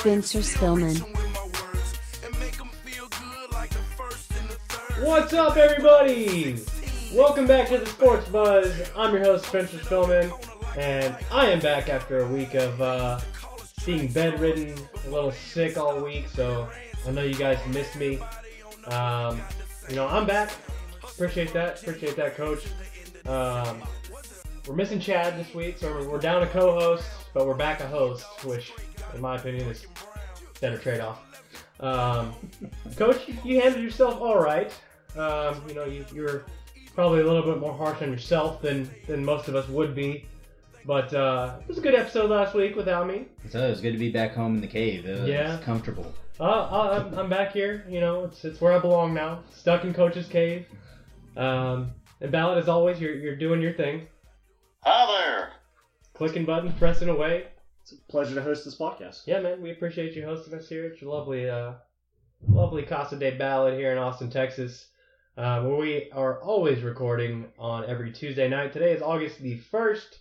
Spencer Spillman. What's up, everybody? Welcome back to the Sports Buzz. I'm your host, Spencer Spillman, and I am back after a week of uh, being bedridden, a little sick all week, so I know you guys missed me. Um, you know, I'm back. Appreciate that. Appreciate that, Coach. Um, we're missing Chad this week, so we're, we're down a co-host, but we're back a host, which, in my opinion, is better trade-off. Um, Coach, you handled yourself all right. Um, you know, you, you're probably a little bit more harsh on yourself than than most of us would be. But uh, it was a good episode last week without me. So it was good to be back home in the cave. It was Yeah. comfortable. Uh, uh, I'm, I'm back here. You know, it's it's where I belong now. Stuck in Coach's cave. Um, and Ballad, as always, you're you're doing your thing. Hi there. Clicking buttons, pressing away. It's a pleasure to host this podcast. Yeah, man, we appreciate you hosting us here. It's a lovely, uh, lovely Casa de Ballad here in Austin, Texas, uh, where we are always recording on every Tuesday night. Today is August the 1st.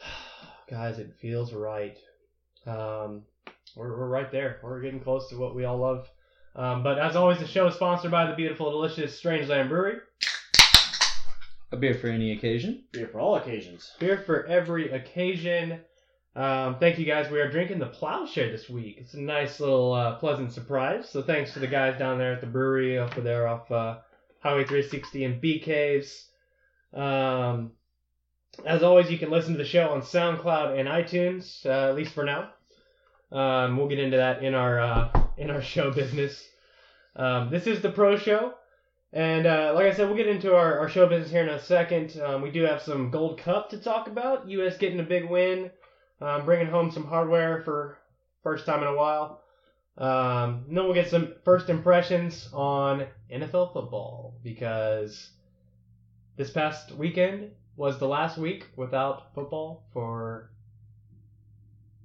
Guys, it feels right. Um, we're, we're right there. We're getting close to what we all love. Um, but as always, the show is sponsored by the beautiful, delicious Strangeland Brewery. A beer for any occasion. Beer for all occasions. Beer for every occasion. Um, thank you guys. We are drinking the Plowshare this week. It's a nice little uh, pleasant surprise. So thanks to the guys down there at the brewery over there off uh, Highway 360 and Bee Caves. Um, as always, you can listen to the show on SoundCloud and iTunes, uh, at least for now. Um, we'll get into that in our uh, in our show business. Um, this is the Pro Show. And uh, like I said, we'll get into our, our show business here in a second. Um, we do have some Gold Cup to talk about. U.S. getting a big win, um, bringing home some hardware for first time in a while. Um, then we'll get some first impressions on NFL football because this past weekend was the last week without football for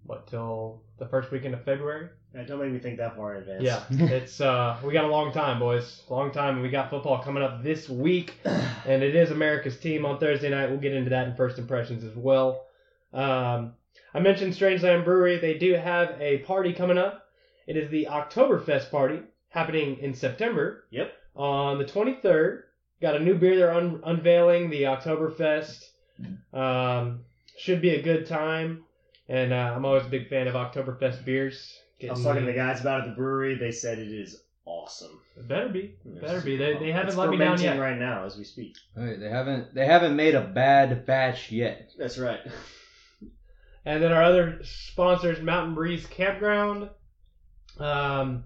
what till the first weekend of February. Yeah, don't make me think that far in advance. Yeah, it's uh, we got a long time, boys. Long time, and we got football coming up this week, and it is America's team on Thursday night. We'll get into that in first impressions as well. Um, I mentioned Strangeland Brewery. They do have a party coming up. It is the Oktoberfest party happening in September. Yep. On the 23rd, got a new beer they're un- unveiling, the Oktoberfest. Um, should be a good time, and uh, I'm always a big fan of Oktoberfest beers. I was talking to the guys about it at the brewery. They said it is awesome. It better be. It better be. They, they haven't It's let me down fermenting yet. right now as we speak. Alright, they haven't they haven't made a bad batch yet. That's right. And then our other sponsors, Mountain Breeze Campground. Um,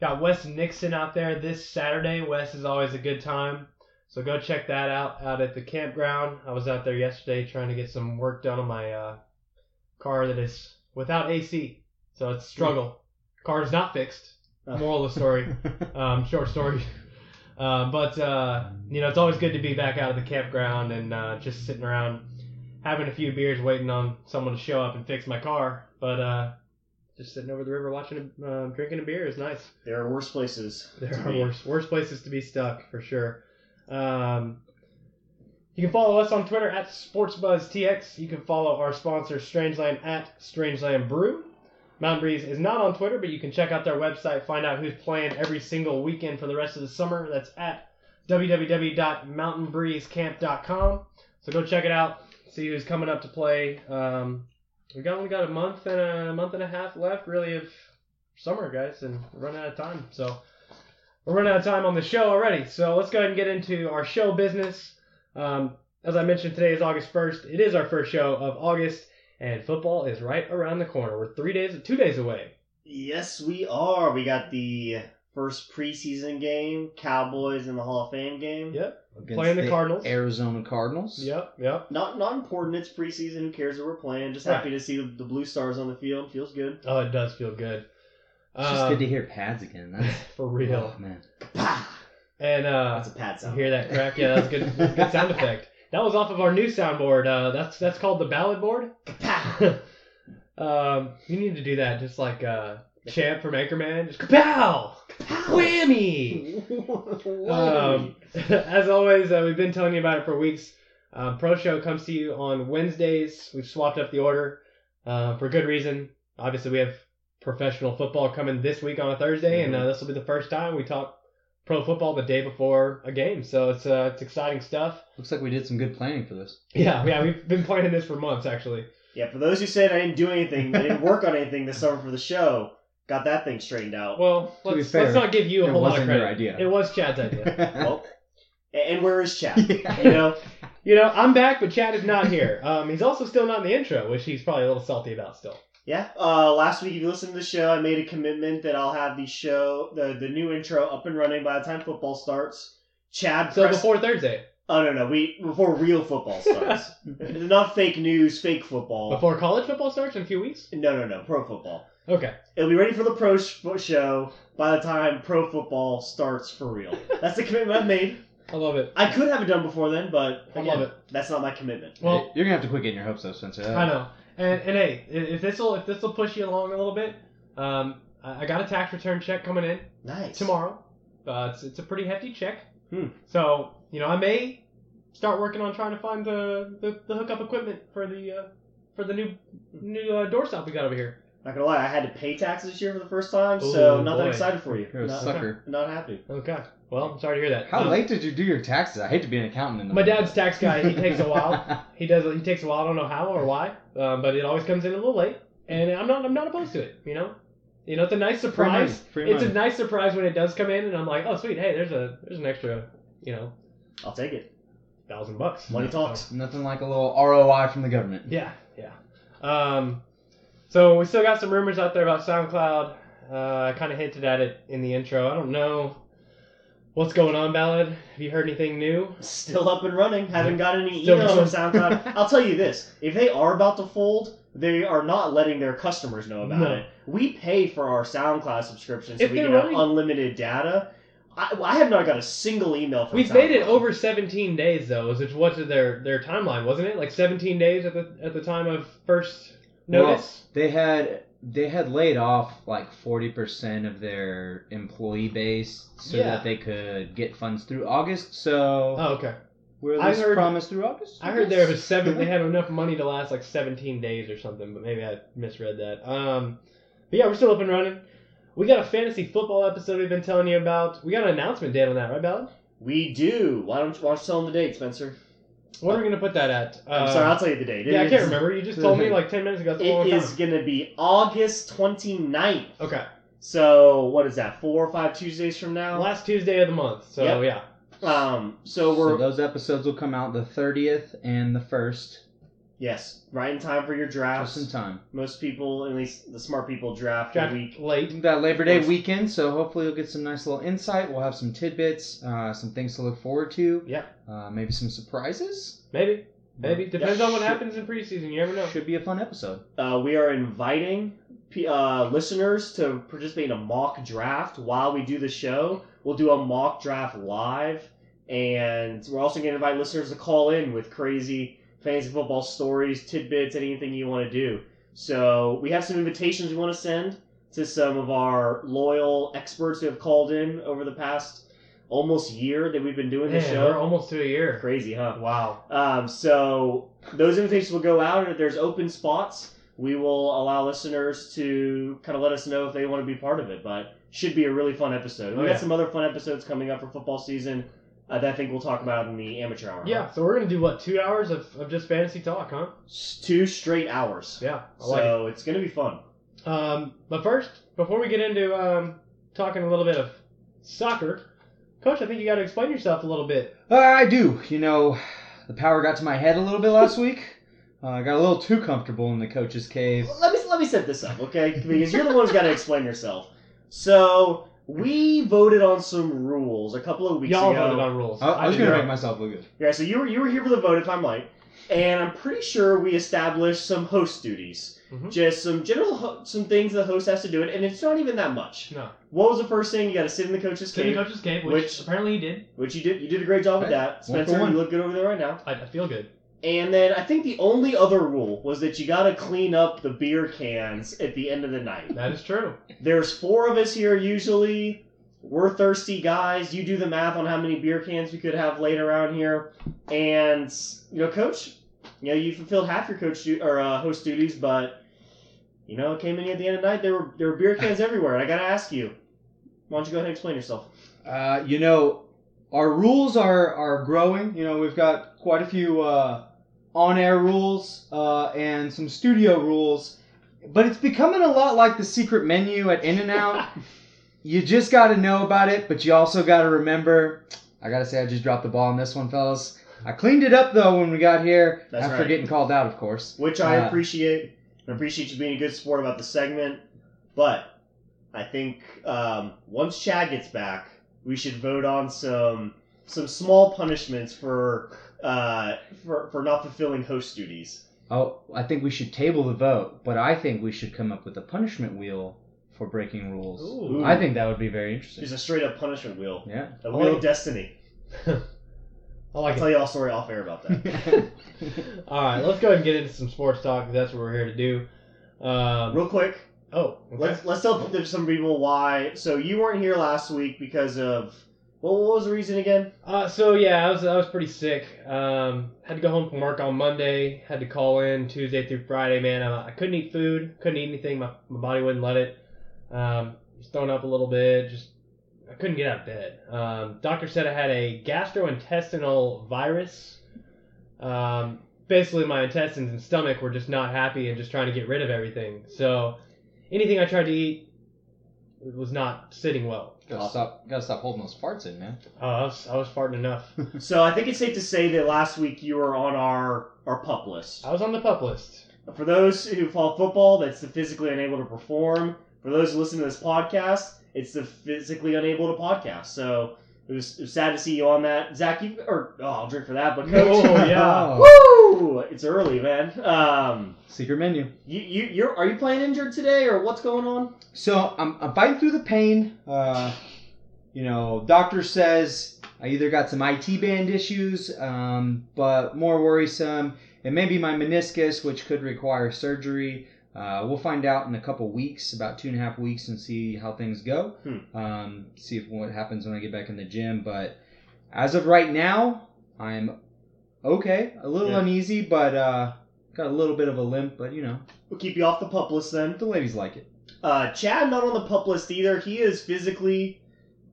got Wes Nixon out there this Saturday. Wes is always a good time. So go check that out out at the campground. I was out there yesterday trying to get some work done on my uh, car that is without AC. So it's a struggle. Car is not fixed. Moral of the story. um, short story. Uh, but uh, you know, it's always good to be back out at the campground and uh, just sitting around having a few beers, waiting on someone to show up and fix my car. But uh, just sitting over the river watching, uh, drinking a beer is nice. There are worse places. There to are be. worse, worse places to be stuck for sure. Um, you can follow us on Twitter at SportsBuzzTX. You can follow our sponsor Strangeland at Strangeland Brew. Mountain Breeze is not on Twitter, but you can check out their website, find out who's playing every single weekend for the rest of the summer. That's at www.mountainbreezecamp.com. So go check it out, see who's coming up to play. Um, we got only got a month and a month and a half left, really, of summer, guys, and we're running out of time. So we're running out of time on the show already. So let's go ahead and get into our show business. Um, as I mentioned, today is August 1st. It is our first show of August, and football is right around the corner. We're three days, two days away. Yes, we are. We got the first preseason game, Cowboys in the Hall of Fame game. Yep. Playing the Cardinals. Arizona Cardinals. Yep. Yep. Not not important. It's preseason. Who cares that we're playing? Just Right. happy to see the, the blue stars on the field. Feels good. Oh, it does feel good. It's just Um, good to hear pads again. That's for real. oh, man. And uh, That's a pad You sound. hear that crack? Yeah, that's good. That's a good sound effect. That was off of our new soundboard. Uh, that's that's called the ballad board. um, you need to do that, just like uh, Champ from Anchorman. Just kapow, whammy. Um, as always, uh, we've been telling you about it for weeks. Um, Pro Show comes to you on Wednesdays. We've swapped up the order uh, for good reason. Obviously, we have professional football coming this week on a Thursday, and uh, this will be the first time we talk pro football the day before a game. So it's uh, it's exciting stuff. Looks like we did some good planning for this. Yeah, yeah, we've been planning this for months actually. yeah, for those who said I didn't do anything, I didn't work on anything this summer for the show, got that thing straightened out. Well, let's, fair, let's not give you a whole lot of wasn't your credit. idea. It was Chad's idea. Well, and where is Chad? Yeah. You know, you know, I'm back, but Chad is not here. Um, he's also still not in the intro, which he's probably a little salty about still. Yeah. Uh, last week, if you listened to the show, I made a commitment that I'll have the show, the the new intro, up and running by the time football starts. Chad. So press- before Thursday, Oh no no we before real football starts. Not fake news, fake football. before college football starts in a few weeks. No no no pro football. Okay. It'll be ready for the pro sh- show by the time pro football starts for real. That's the commitment I've made. I love it. I could have it done before then, but I again, love it. That's not my commitment. Well, You're gonna have to quit getting your hopes up, Spencer. I know. And and hey, if this will if this will push you along a little bit, um, I I got a tax return check coming in Nice. tomorrow. Uh, it's it's a pretty hefty check. Hmm. So you know I may start working on trying to find the the, the hookup equipment for the uh, for the new new uh, doorstop we got over here. Not gonna lie, I had to pay taxes this year for the first time, so Ooh, not that excited for you. You're a not, sucker. not happy. Okay. Well, I'm sorry to hear that. How Um, late did you do your taxes? I hate to be an accountant in the My dad's tax guy. He takes a while. He does. He takes a while. I don't know how or why, um, but it always comes in a little late, and I'm not. I'm not opposed to it. You know, you know, it's a nice money, surprise. free it's a money. nice surprise when it does come in, and I'm like, oh sweet, hey, there's a there's an extra, you know, I'll take it. thousand bucks. Money talks. Nothing like a little ROI from the government. yeah, yeah. Um, so we still got some rumors out there about SoundCloud. Uh, I kind of hinted at it in the intro. I don't know what's going on, Ballad. Have you heard anything new? Still up and running. Haven't got any Still emails from. SoundCloud. I'll tell you this: if they are about to fold, they are not letting their customers know about No. it. We pay for our SoundCloud subscription so If we they're can have running- unlimited data. I, I have not got a single email from. We've made it SoundCloud. over 17 days though. Is what their their timeline wasn't it? Like 17 days at the at the time of first notice. They had they had laid off like forty percent of their employee base so Yeah. that they could get funds through August. So oh, okay. we're I at least heard- promised through August. I heard there was seven. They had enough money to last like 17 days or something, but maybe I misread that. Um, but yeah, we're still up and running. We got a fantasy football episode we've been telling you about. We got an announcement date on that, right, Ballard? We do. Why don't you, why don't you tell them the date, Spencer? What are we gonna put that at? I'm Uh, sorry, I'll tell you the date. It Yeah, I is- can't remember. You just told me like 10 minutes ago. That's a long It time. is going to be August 29th. Okay. So what is that? Four or five Tuesdays from now. Last Tuesday of the month. So Yep. yeah. Um. So So we're those episodes will come out the thirtieth and the first, yes, right in time for your drafts. just in time. Most people, at least the smart people, draft, Draft a week. late. That Labor Day weekend, so hopefully you'll get some nice little insight. We'll have some tidbits, uh, some things to look forward to. Yeah. Uh, maybe some surprises. Maybe. Maybe. Depends Yeah, on what should- happens in preseason. You never know. Should be a fun episode. Uh, we are inviting p- uh, listeners to participate in a mock draft while we do the show. We'll do a mock draft live, and we're also going to invite listeners to call in with crazy fantasy football stories, tidbits, anything you want to do. So we have some invitations we want to send to some of our loyal experts who have called in over the past almost year that we've been doing the show. we're almost to a year. Crazy, huh? Wow. Um, so those invitations will go out, and if there's open spots, we will allow listeners to kind of let us know if they want to be part of it. But should be a really fun episode. We Oh, got some other fun episodes coming up for football season uh, that I think we'll talk about in the amateur hour. Yeah, so we're gonna do what two hours of, of just fantasy talk, huh? S- two straight hours. Yeah, I like it. So it's gonna be fun. Um, but first, before we get into um, talking a little bit of soccer, Coach, I think you got to explain yourself a little bit. Uh, I do. You know, the power got to my head a little bit last week. Uh, I got a little too comfortable in the coach's cave. Let me let me set this up, okay? Because you're the one who's got to explain yourself. So we voted on some rules a couple of weeks Y'all ago. voted on rules. I, I was gonna make myself look good. Yeah, so you were you were here for the vote, if I'm right, and I'm pretty sure we established some host duties, Mhm. just some general ho- some things the host has to do it, and it's not even that much. No. What was the first thing? You got to sit in the coach's Sit in cave, the coach's cave, which, Which- apparently you did. which you did. You did a great job with Right. that, One for Spencer. one. You look good over there right now. I, I feel good. And then I think the only other rule was that you got to clean up the beer cans at the end of the night. That is true. There's four of us here usually. We're thirsty guys. You do the math on how many beer cans we could have laid around here. And you know, coach, you know, you fulfilled half your coach du- or uh, host duties, but you know, it came in at the end of the night. There were there were beer cans everywhere. I gotta ask you, why don't you go ahead and explain yourself? Uh, you know, our rules are are growing. You know, we've got quite a few uh, on-air rules uh, and some studio rules, but it's becoming a lot like the secret menu at In-N-Out. you just got to know about it, but you also got to remember. I gotta say, I just dropped the ball on this one, fellas. I cleaned it up though when we got here. That's after right. getting called out, of course. Which I Uh, appreciate. I appreciate you being a good sport about the segment, but I think um, once Chad gets back, we should vote on some some small punishments for uh, for for not fulfilling host duties. Oh, I think we should table the vote, but I think we should come up with a punishment wheel for breaking rules. Ooh. I think that would be very interesting. There's a straight up punishment wheel, Yeah. a wheel Oh. of destiny. I I'll like tell you all story off air about that. All right, let's go ahead and get into some sports talk. 'cause That's what we're here to do. Um, Real quick, oh, okay. let's let's tell some people why. So you weren't here last week because of well, what was the reason again? Uh, so yeah, I was I was pretty sick. Um, had to go home from work on Monday. Had to call in Tuesday through Friday. Man, I, I couldn't eat food. Couldn't eat anything. My, my body wouldn't let it. Um, was throwing up a little bit. Just I couldn't get out of bed. Um, doctor said I had a gastrointestinal virus. Um, basically, my intestines and stomach were just not happy and just trying to get rid of everything. So anything I tried to eat was not sitting well. gotta stop. Gotta stop holding those farts in, man. Oh, I was I was farting enough. So I think it's safe to say that last week you were on our our pup list. I was on the pup list. For those who follow football, that's the physically unable to perform. For those who listen to this podcast, it's the physically unable to podcast. So it was, it was sad to see you on that, Zach. You or oh, I'll drink for that, but coach. Oh yeah. Woo! It's early, man. Um, Secret menu. you you you're are you playing injured today or what's going on? So I'm, I'm fighting through the pain. Uh, you know, doctor says I either got some IT band issues, um, but more worrisome, it may be my meniscus, which could require surgery. Uh, we'll find out in a couple weeks, about two and a half weeks, and see how things go. Hmm. Um, see if what happens when I get back in the gym. But as of right now, I'm okay. A little Yeah. uneasy, but uh, got a little bit of a limp. But you know, We'll keep you off the pup list then. the ladies like it. Uh, Chad not on the pup list either. He is physically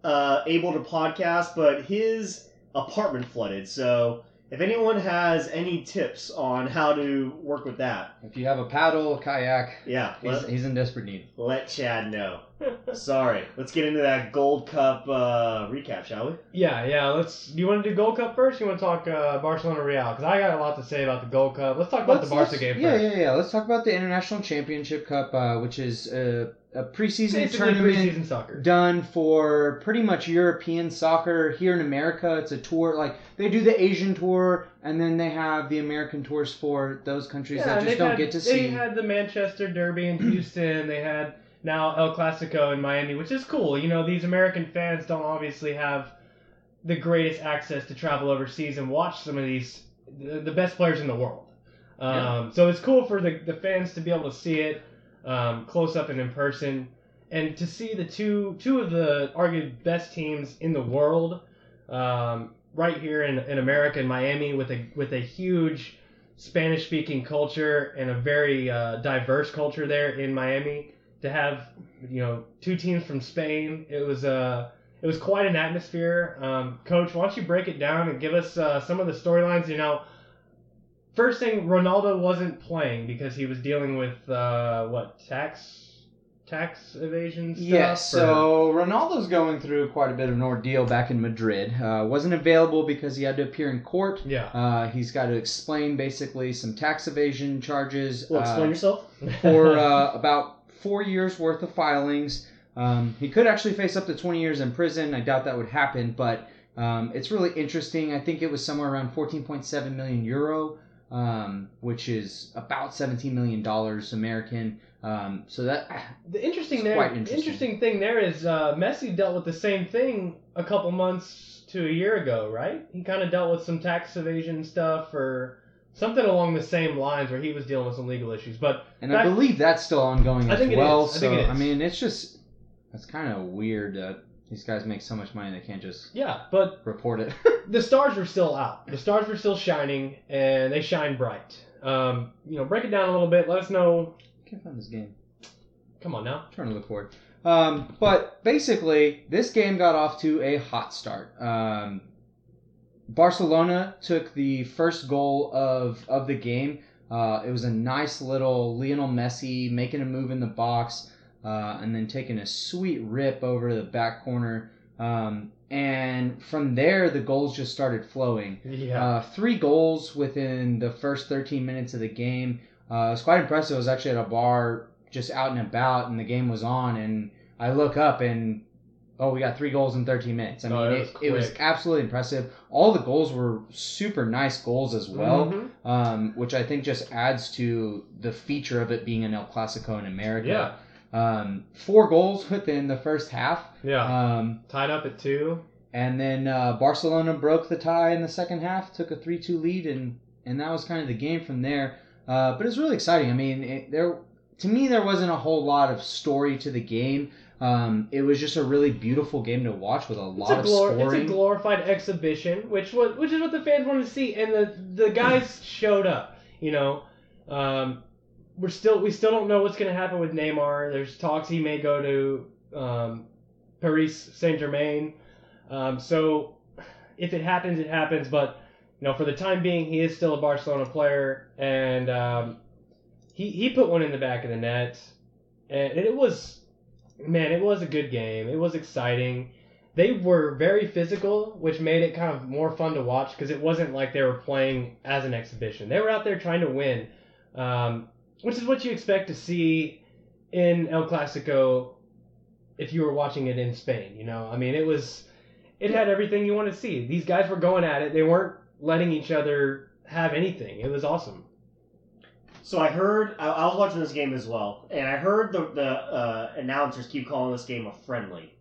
uh, able to podcast, but his apartment flooded. So if anyone has any tips on how to work with that, If you have a paddle, a kayak, yeah, he's, let, he's in desperate need. let Chad know. Sorry. Let's get into that Gold Cup uh, recap, shall we? Yeah, yeah. Let's. Do you want to do Gold Cup first? You want to talk uh, Barcelona Real? Because I got a lot to say about the Gold Cup. Let's talk about Let's- the Barca let's- game yeah, first. Yeah, yeah, Let's talk about the International Championship Cup, uh, which is a, a preseason Basically tournament preseason soccer. done for pretty much European soccer. Here in America, it's a tour. Like they do the Asian tour, and then they have the American tours for those countries that just don't had- get to They see. They had the Manchester Derby in Houston. they had now El Clasico in Miami, which is cool. You know, these American fans don't obviously have the greatest access to travel overseas and watch some of these the, the best players in the world. Um, So it's cool for the, the fans to be able to see it um, close up and in person, and to see the two two of the argued best teams in the world um, right here in, in America in Miami with a with a huge Spanish speaking culture and a very uh, diverse culture there in Miami. To have you know two teams from Spain, it was uh, it was quite an atmosphere. Um, Coach, why don't you break it down and give us uh, some of the storylines? You know, first thing, Ronaldo wasn't playing because he was dealing with uh, what tax tax evasion stuff? Yes, or- so Ronaldo's going through quite a bit of an ordeal back in Madrid. Uh, wasn't available because he had to appear in court. Yeah. Uh, he's got to explain basically some tax evasion charges. Well, uh, explain yourself. for uh, about four years worth of filings. Um, he could actually face up to 20 years in prison. I doubt that would happen, but um, it's really interesting. I think it was somewhere around 14.7 million euro, um, which is about 17 million dollars American. Um, so that The interesting there, quite interesting. interesting. thing there is uh, Messi dealt with the same thing a couple months to a year ago, right? He kind of dealt with some tax evasion stuff or something along the same lines where he was dealing with some legal issues. But and back- I believe that's still ongoing I as well. I So think it is. I mean, it's just it's kind of weird that these guys make so much money they can't just yeah, but report it. the stars were still out. The stars were still shining, and they shine bright. Um, you know, break it down a little bit. Let us know. can't find this game. Come on now. trying to look for it. Um, but basically, this game got off to a hot start. Um, Barcelona took the first goal of, of the game. Uh, it was a nice little Lionel Messi making a move in the box uh, and then taking a sweet rip over the back corner. Um, and from there, the goals just started flowing. Yeah. Uh, three goals within the first 13 minutes of the game. Uh, it was quite impressive. I was actually at a bar just out and about, and the game was on, and I look up and oh, we got three goals in 13 minutes. I mean, Oh, it it, was it was absolutely impressive. All the goals were super nice goals as well, Mhm. um, which I think just adds to the feature of it being an El Clasico in America. Yeah. Um, four goals within the first half. Yeah. Um, Tied up at two. and then uh, Barcelona broke the tie in the second half, took a 3 2 lead, and, and that was kind of the game from there. Uh, but it's really exciting. I mean, it, there to me, there wasn't a whole lot of story to the game. Um, it was just a really beautiful game to watch with a lot a, of glor- scoring. it's a glorified exhibition, which was which is what the fans wanted to see, and the the guys showed up. You know, um, we're still we still don't know what's going to happen with Neymar. There's talks he may go to um, Paris Saint Germain. Um, so if it happens, it happens. But you know, for the time being, he is still a Barcelona player, and um, he he put one in the back of the net, and it was man, it was a good game. It was exciting. They were very physical, which made it kind of more fun to watch because it wasn't like they were playing as an exhibition. They were out there trying to win, um, which is what you expect to see in El Clasico if you were watching it in Spain. You know, I mean, it was it had everything you want to see. These guys were going at it. They weren't letting each other have anything. It was awesome. So I heard I, I was watching this game as well, and I heard the the uh, announcers keep calling this game a friendly.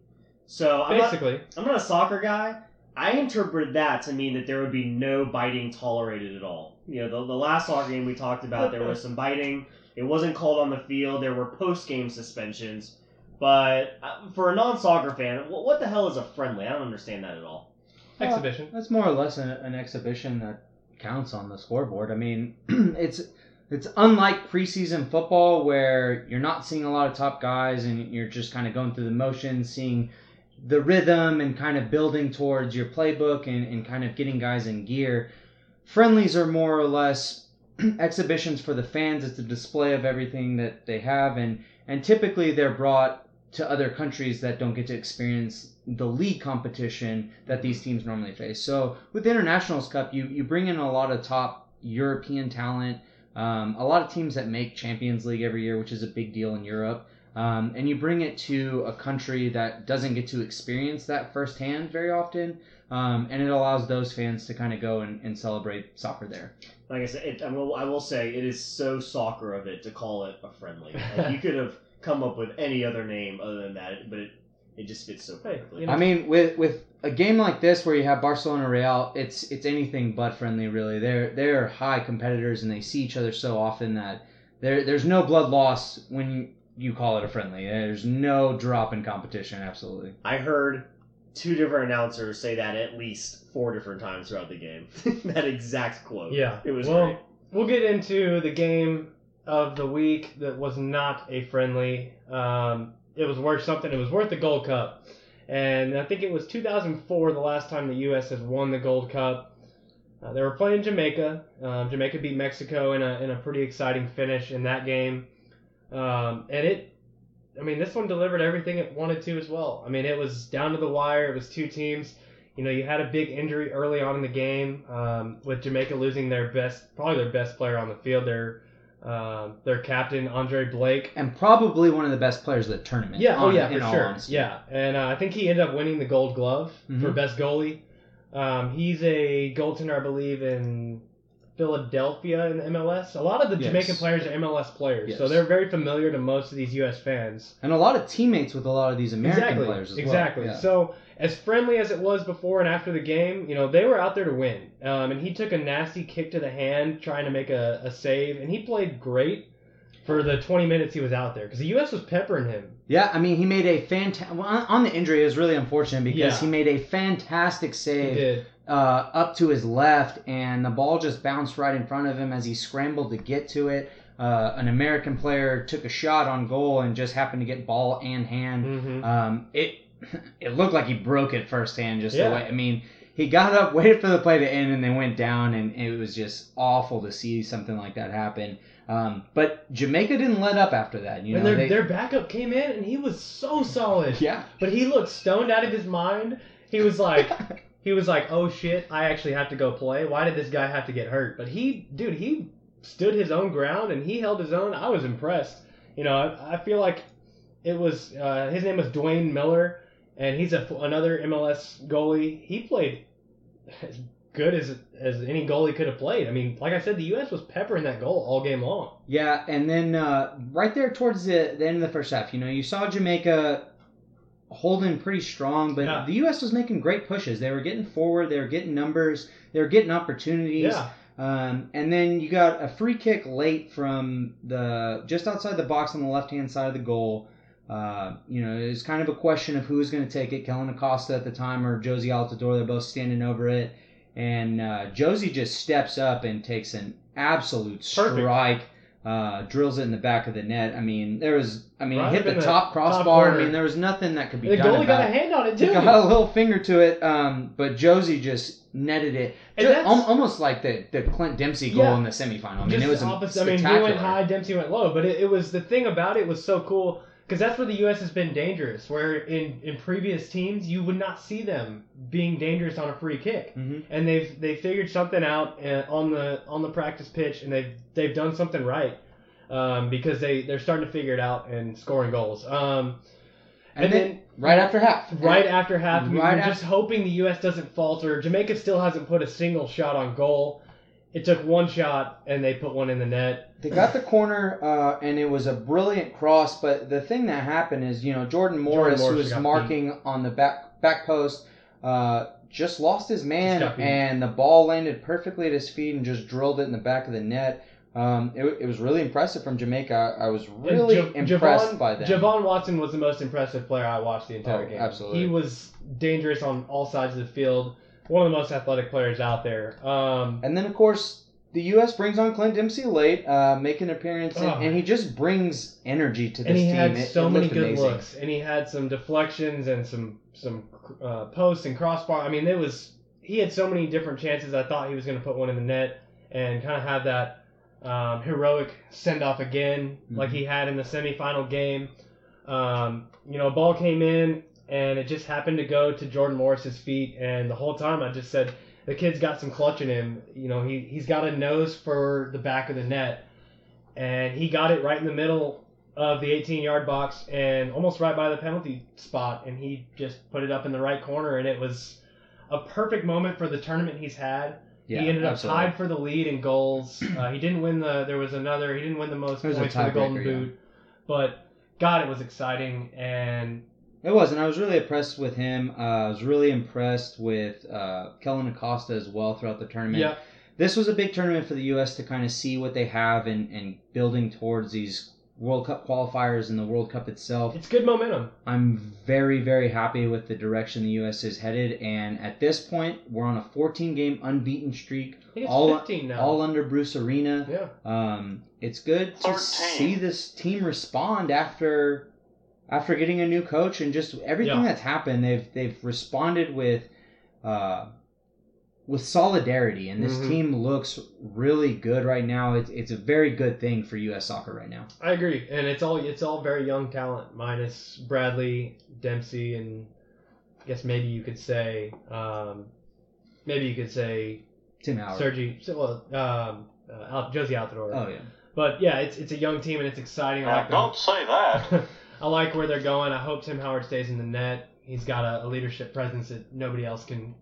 So I'm not, Basically, I'm not a soccer guy. I interpreted that to mean that there would be no biting tolerated at all. You know, the, the last soccer game we talked about, there was some biting. It wasn't called on the field. There were post game suspensions. But uh, for a non soccer fan, what, what the hell is a friendly? I don't understand that at all. Well, exhibition. That's more or less an, an exhibition that counts on the scoreboard. I mean, it's it's unlike preseason football where you're not seeing a lot of top guys and you're just kind of going through the motions, seeing the rhythm and kind of building towards your playbook and, and kind of getting guys in gear. Friendlies are more or less exhibitions for the fans. It's a display of everything that they have, and and typically they're brought to other countries that don't get to experience the league competition that these teams normally face. So with the Internationals Cup, you you bring in a lot of top European talent, um, a lot of teams that make Champions League every year, which is a big deal in Europe. Um, and you bring it to a country that doesn't get to experience that firsthand very often, um, and it allows those fans to kind of go and, and celebrate soccer there. Like I said, it, I, will, I will say it is so soccer of it to call it a friendly. Like, you could have come up with any other name other than that, but it, it just fits so Hey, perfectly. you know- I mean, with with a game like this where you have Barcelona Real, it's it's anything but friendly, really. They're they're high competitors and they see each other so often that there there's no blood loss when you, you call it a friendly. There's no drop in competition, absolutely. I heard two different announcers say that at least four different times throughout the game. that exact quote. Yeah. It was well, great. We'll get into the game of the week that was not a friendly. Um, it was worth something. It was worth the Gold Cup. And I think it was 2004 the last time the U.S. has won the Gold Cup. Uh, they were playing Jamaica. Um, Jamaica beat Mexico in a, in a pretty exciting finish in that game. Um, and it I mean, this one delivered everything it wanted to as well. I mean, it was down to the wire. It was two teams. You know, you had a big injury early on in the game um, with Jamaica losing their best, probably their best player on the field, their um their captain Andre Blake. And probably one of the best players of the tournament. Yeah, oh yeah, for sure. honesty. Yeah, and uh, I think he ended up winning the Gold Glove for Mhm. best goalie. Um, he's a goaltender, I believe, in Philadelphia in the MLS. A lot of the Yes. Jamaican players are MLS players, so they're very familiar to most of these U.S. fans. And a lot of teammates with a lot of these American exactly, players as exactly. well. Yeah. So as friendly as it was before and after the game, you know, they were out there to win. Um, and he took a nasty kick to the hand trying to make a, a save, and he played great for the 20 minutes he was out there because the U.S. was peppering him. Yeah, I mean, he made a fantastic. Well, on the injury, it was really unfortunate because Yeah. he made a fantastic save uh, up to his left, and the ball just bounced right in front of him as he scrambled to get to it. Uh, an American player took a shot on goal and just happened to get ball and hand. Mhm. Um, it it looked like he broke it firsthand. Just Yeah. the way I mean, he got up, waited for the play to end, and then went down, and it was just awful to see something like that happen. Um, but Jamaica didn't let up after that. You know, and their, they, their backup came in and he was so solid. yeah. But he looked stoned out of his mind. He was like, he was like, oh shit, I actually have to go play. Why did this guy have to get hurt? But he, dude, he stood his own ground and he held his own. I was impressed. You know, I, I feel like it was uh, his name was Dwayne Miller, and he's a, another MLS goalie. He played good as as any goalie could have played. I mean, like I said, the U.S. was peppering that goal all game long. Yeah, and then uh, right there towards the, the end of the first half, you know, you saw Jamaica holding pretty strong, but Yeah. the U.S. was making great pushes. They were getting forward, they were getting numbers, they were getting opportunities. Yeah. Um, and then you got a free kick late from the just outside the box on the left hand side of the goal. Uh, you know, it was kind of a question of who was going to take it, Kellyn Acosta at the time or Jozy Altidore. They're both standing over it. And uh, Jozy just steps up and takes an absolute Perfect. strike, uh, drills it in the back of the net. I mean, there was, I mean, Right hit the the top top crossbar. I mean, there was nothing that could be The done goalie about got a hand on it He too. got a little finger to it, um, but Jozy just netted it. And Ju- that's- al- almost like the, the Clint Dempsey goal Yeah. in the semifinal. I mean, it was a opposite. I mean, he went high, Dempsey went low, but it, it was the thing about it was so cool because that's where the U.S. has been dangerous. Where in, in previous teams you would not see them being dangerous on a free kick, Mhm. and they've they figured something out uh, on the on the practice pitch, and they've they've done something right um, because they they're starting to figure it out and scoring goals. Um, and, and then, then- right after half, right after half, Right we're af- just hoping the U.S. doesn't falter. Jamaica still hasn't put a single shot on goal. It took one shot, and they put one in the net. They got the corner, uh, and it was a brilliant cross. But the thing that happened is, you know, Jordan Morris, Morris who was marking on the back back post, uh, just lost his man, beat. and the ball landed perfectly at his feet and just drilled it in the back of the net. Um, it, it was really impressive from Jamaica. I was really Ja- impressed Je-Vaughn- by them. Je-Vaughn Watson was the most impressive player I watched the entire Oh, game. absolutely. He was dangerous on all sides of the field. One of the most athletic players out there. Um, And then, of course, the U.S. brings on Clint Dempsey late, uh, make an appearance, and, Oh. and he just brings energy to this team. and he team. had so it many good amazing. looks, and he had some deflections and some some uh, posts and crossbar. I mean, it was he had so many different chances. I thought he was going to put one in the net and kind of have that um, heroic send off again, like Mm-hmm. he had in the semifinal game. Um, you know, a ball came in and it just happened to go to Jordan Morris's feet, and the whole time I just said the kid's got some clutch in him. You know, he he's got a nose for the back of the net, and he got it right in the middle of the 18 yard box and almost right by the penalty spot, and he just put it up in the right corner, and it was a perfect moment for the tournament he's had. Yeah, he ended up absolutely. tied for the lead in goals. Uh, he didn't win the. There was another. He didn't win the most It was a points for the Golden tiebreaker, yeah. Boot, but God, it was exciting, and It was, and I was really impressed with him. Uh, I was really impressed with uh, Kellyn Acosta as well throughout the tournament. yeah, This was a big tournament for the U.S. to kind of see what they have and, and building towards these World Cup qualifiers and the World Cup itself. it's good momentum. I'm very, very happy with the direction the U.S. is headed, and at this point, we're on a 14 game unbeaten streak, I think it's all 15 now. all under Bruce Arena. yeah, Um, it's good to 13. see this team respond after after getting a new coach and just everything Yeah. that's happened. They've they've responded with uh, with solidarity, and this Mhm. team looks really good right now. It's it's a very good thing for U.S. soccer right now. I agree, and it's all it's all very young talent, minus Bradley, Dempsey, and I guess maybe you could say, um, maybe you could say Tim Howard. Sergi, so, well, um, uh, Jozy Altidore. Oh yeah. But yeah, it's it's a young team and it's exciting. I Now, like don't say that. I like where they're going. I hope Tim Howard stays in the net. He's got a, a leadership presence that nobody else can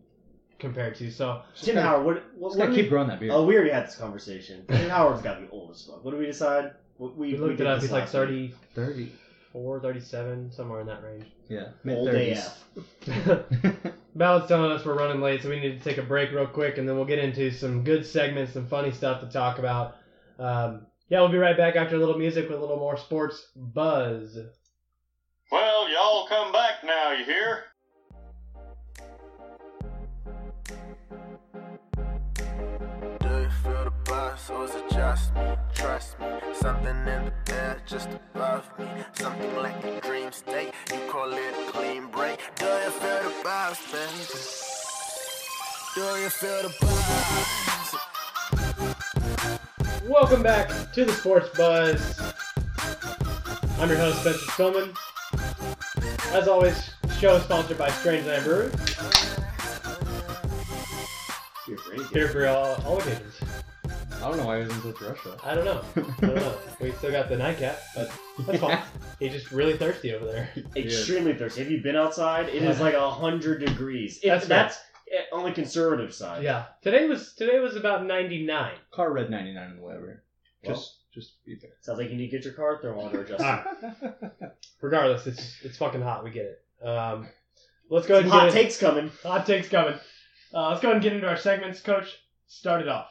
compare to. So Tim Howard, what? what, Just what gotta keep we, growing that beard. Oh, we already had this conversation. Tim Howard's got to be old as fuck. What do we decide? We, we looked did it up. this He's like last 30, 30. 37, somewhere in that range. Yeah. Old Mid AF. Ballard's telling us we're running late, so we need to take a break real quick, and then we'll get into some good segments, some funny stuff to talk about. Um, yeah, we'll be right back after a little music with a little more sports buzz. Well, y'all come back now, you hear? Do you feel the buzz or is it just me? Trust me, something in the air just above me. Something like a dream state, you call it a clean break. Do you feel the buzz, baby? Do you feel the buzz? Welcome back to the Sports Buzz. I'm your host, Spencer Spillman. As always, show is sponsored by Strangeland Brewery. You're great. Here for all, all occasions. I don't know why he was in such a rush though. I don't know. I don't know. We still got the nightcap, but that's fine. He's just really thirsty over there. Extremely thirsty. Have you been outside? It is like hundred degrees. If That's that's, right. eh, on the conservative side. Yeah. Today was today was about 99. Car red 99 on the way over. Well. Just just be fair. Sounds like you need to get your car thermometer adjusted. Alright. Regardless, it's it's fucking hot. We get it. Um, let's go ahead Some and hot get in- takes coming. Hot takes coming. Uh, let's go ahead and get into our segments. Coach, start it off.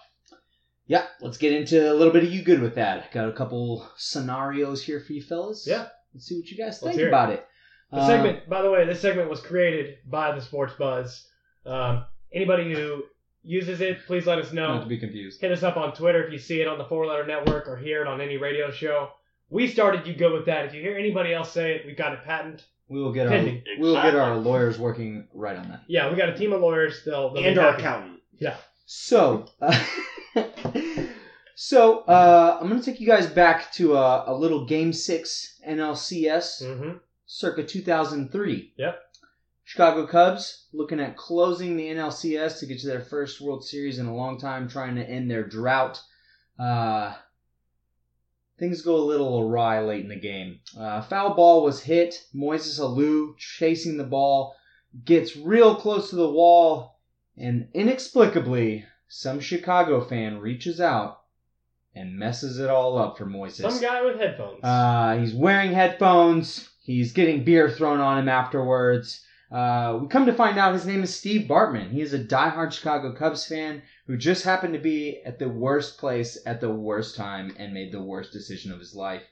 Yeah, let's get into a little bit of you good with that. Got a couple scenarios here for you fellas. Yeah. Let's see what you guys think hear it. about it. The Uh, segment, by the way, this segment was created by the Sports Buzz. Um, anybody who uses it, please let us know. Not to be confused. Hit us up on Twitter if you see it on the Four Letter Network or hear it on any radio show. We started you good with that. If you hear anybody else say it, we've got a patent. We will get our Pending. we will get our lawyers working right on that. Yeah, we got a team of lawyers. They'll, they'll And be our happy. accountant. So, uh, so uh, I'm gonna take you guys back to a, a little Game Six NLCS, Mm-hmm. circa 2003. Yep. Chicago Cubs looking at closing the NLCS to get to their first World Series in a long time, trying to end their drought. Uh, things go a little awry late in the game. Uh, foul ball was hit. Moises Alou chasing the ball gets real close to the wall, and inexplicably, some Chicago fan reaches out and messes it all up for Moises. Some guy with headphones. Uh, he's wearing headphones. He's getting beer thrown on him afterwards. Uh, we come to find out his name is Steve Bartman. He is a diehard Chicago Cubs fan who just happened to be at the worst place at the worst time and made the worst decision of his life.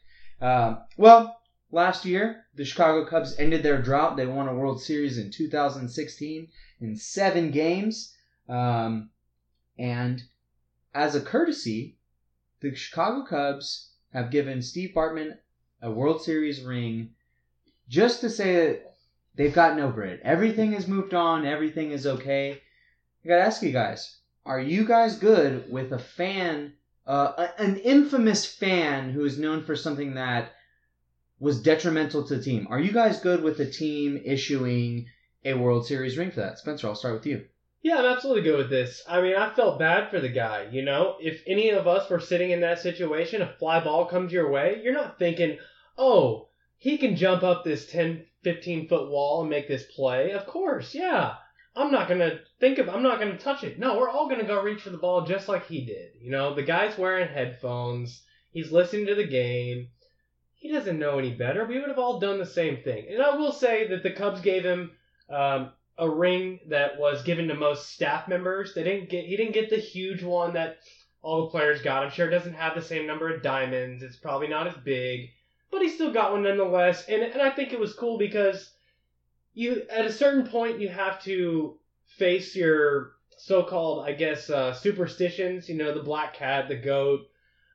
Uh, well, last year, the Chicago Cubs ended their drought. They won a World Series in 2016 in seven games. Um, and as a courtesy, the Chicago Cubs have given Steve Bartman a World Series ring just to say they've gotten over it. Everything has moved on. Everything is okay. I gotta ask you guys: Are you guys good with a fan, uh, an infamous fan who is known for something that was detrimental to the team? Are you guys good with the team issuing a World Series ring for that? Spencer, I'll start with you. Yeah, I'm absolutely good with this. I mean, I felt bad for the guy. You know, if any of us were sitting in that situation, a fly ball comes your way, you're not thinking, oh, he can jump up this 10, 15 foot wall and make this play. Of course, yeah. I'm not going to think of, I'm not going to touch it. No, we're all going to go reach for the ball just like he did. You know, the guy's wearing headphones, he's listening to the game. He doesn't know any better. We would have all done the same thing. And I will say that the Cubs gave him um, a ring that was given to most staff members. They didn't get he didn't get the huge one that all the players got. I'm sure it doesn't have the same number of diamonds. It's probably not as big, but he still got one nonetheless. And and I think it was cool because you at a certain point you have to face your so-called I guess uh, superstitions. You know the black cat, the goat,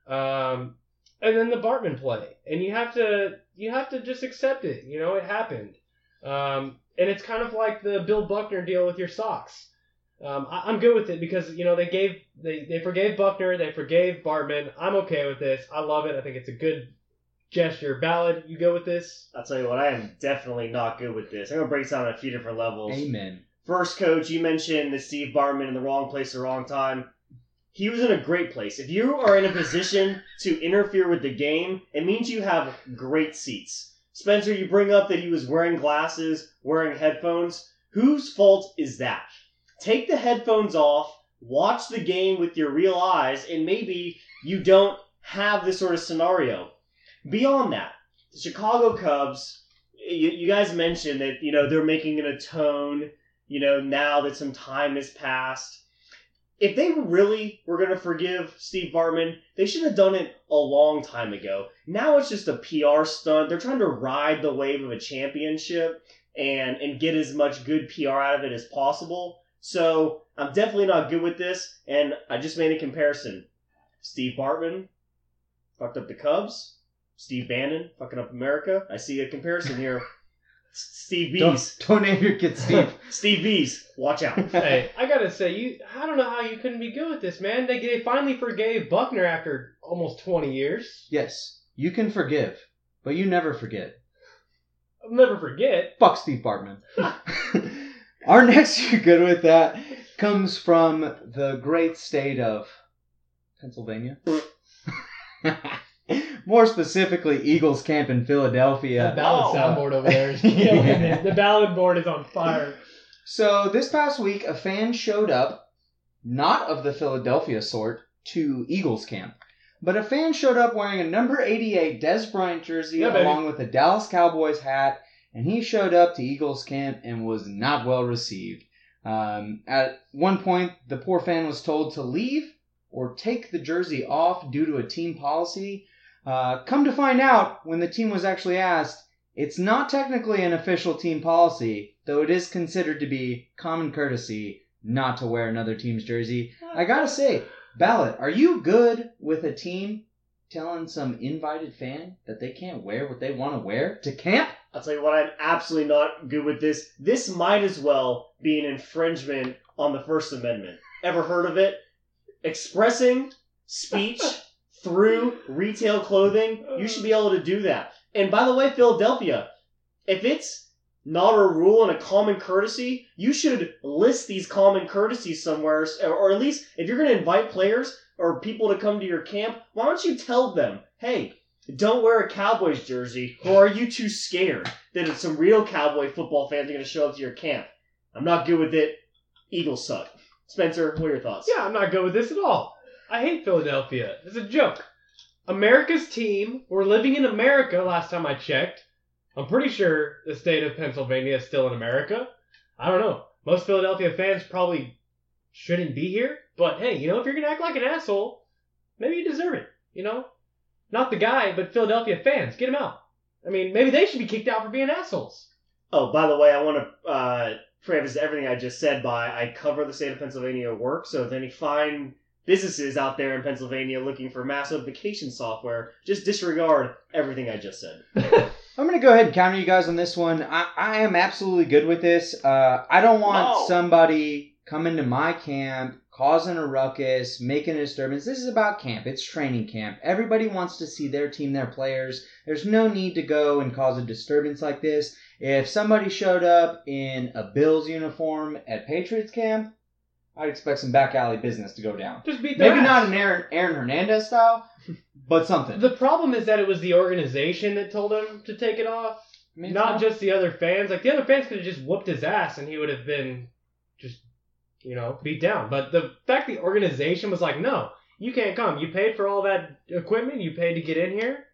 um, and then the Bartman play, and you have to you have to just accept it. You know it happened. Um, and it's kind of like the Bill Buckner deal with your socks. Um, I, I'm good with it because you know they gave they, they forgave Buckner, they forgave Bartman. I'm okay with this. I love it. I think it's a good gesture. Ballad, you go with this? I'll tell you what, I am definitely not good with this. I'm gonna break this down on a few different levels. Amen. First coach, you mentioned the Steve Bartman in the wrong place the wrong time. He was in a great place. If you are in a position to interfere with the game, it means you have great seats. Spencer, you bring up that he was wearing glasses, wearing headphones. Whose fault is that? Take the headphones off, watch the game with your real eyes, and maybe you don't have this sort of scenario. Beyond that, the Chicago Cubs, you, you guys mentioned that, you know, they're making an atone, you know, now that some time has passed. If they really were going to forgive Steve Bartman, they should have done it a long time ago. Now it's just a PR stunt. They're trying to ride the wave of a championship and and get as much good PR out of it as possible. So I'm definitely not good with this, and I just made a comparison. Steve Bartman fucked up the Cubs. Steve Bannon fucking up America. I see a comparison here. Steve Bees. Don't, don't name your kid Steve. Steve Bees. Watch out. hey, I gotta say, you. I don't know how you couldn't be good with this, man. They they finally forgave Buckner after almost 20 years. yes, you can forgive, but you never forget. I'll never forget. Fuck Steve Bartman. Our next you're good with that comes from the great state of Pennsylvania. More specifically, Eagles Camp in Philadelphia. The Ballard Oh. soundboard over there is killing it. The Ballard board is on fire. So this past week, a fan showed up, not of the Philadelphia sort, to Eagles camp. But a fan showed up wearing a number 88 Dez Bryant jersey Yeah, along with a Dallas Cowboys hat, and he showed up to Eagles camp and was not well received. Um, at one point, the poor fan was told to leave or take the jersey off due to a team policy. Uh, come to find out, when the team was actually asked, it's not technically an official team policy, though it is considered to be common courtesy not to wear another team's jersey. I gotta say, Ballard, are you good with a team telling some invited fan that they can't wear what they want to wear to camp? I'll tell you what, I'm absolutely not good with this. This might as well be an infringement on the First Amendment. Ever heard of it? Expressing speech through retail clothing, you should be able to do that. And by the way, Philadelphia, if it's not a rule and a common courtesy, you should list these common courtesies somewhere, or at least if you're going to invite players or people to come to your camp, why don't you tell them, hey, don't wear a Cowboys jersey, or are you too scared that it's some real Cowboy football fans are going to show up to your camp? I'm not good with it. Eagles suck. Spencer, what are your thoughts? Yeah, I'm not good with this at all. I hate Philadelphia. It's a joke. America's team. We're living in America last time I checked. I'm pretty sure the state of Pennsylvania is still in America. I don't know. Most Philadelphia fans probably shouldn't be here. But hey, you know, if you're to act like an asshole, maybe you deserve it. You know? Not the guy, but Philadelphia fans. Get him out. I mean, maybe they should be kicked out for being assholes. Oh, by the way, I want to uh, preface everything I just said by I cover the state of Pennsylvania work, so if any fine businesses out there in Pennsylvania looking for mass notification software, just disregard everything I just said. I'm gonna go ahead and counter you guys on this one. I, I am absolutely good with this. Uh, I don't want No. somebody coming to my camp causing a ruckus, making a disturbance. This is about camp. It's training camp. Everybody wants to see their team, their players. There's no need to go and cause a disturbance like this. If somebody showed up in a Bills uniform at Patriots camp, I'd expect some back alley business to go down. Just beat their Maybe ass. not an Aaron, Aaron Hernandez style, but something. The problem is that it was the organization that told him to take it off. I mean, not not- just the other fans. Like the other fans could have just whooped his ass and he would have been just, you know, beat down. But the fact the organization was like, no, you can't come. You paid for all that equipment. You paid to get in here.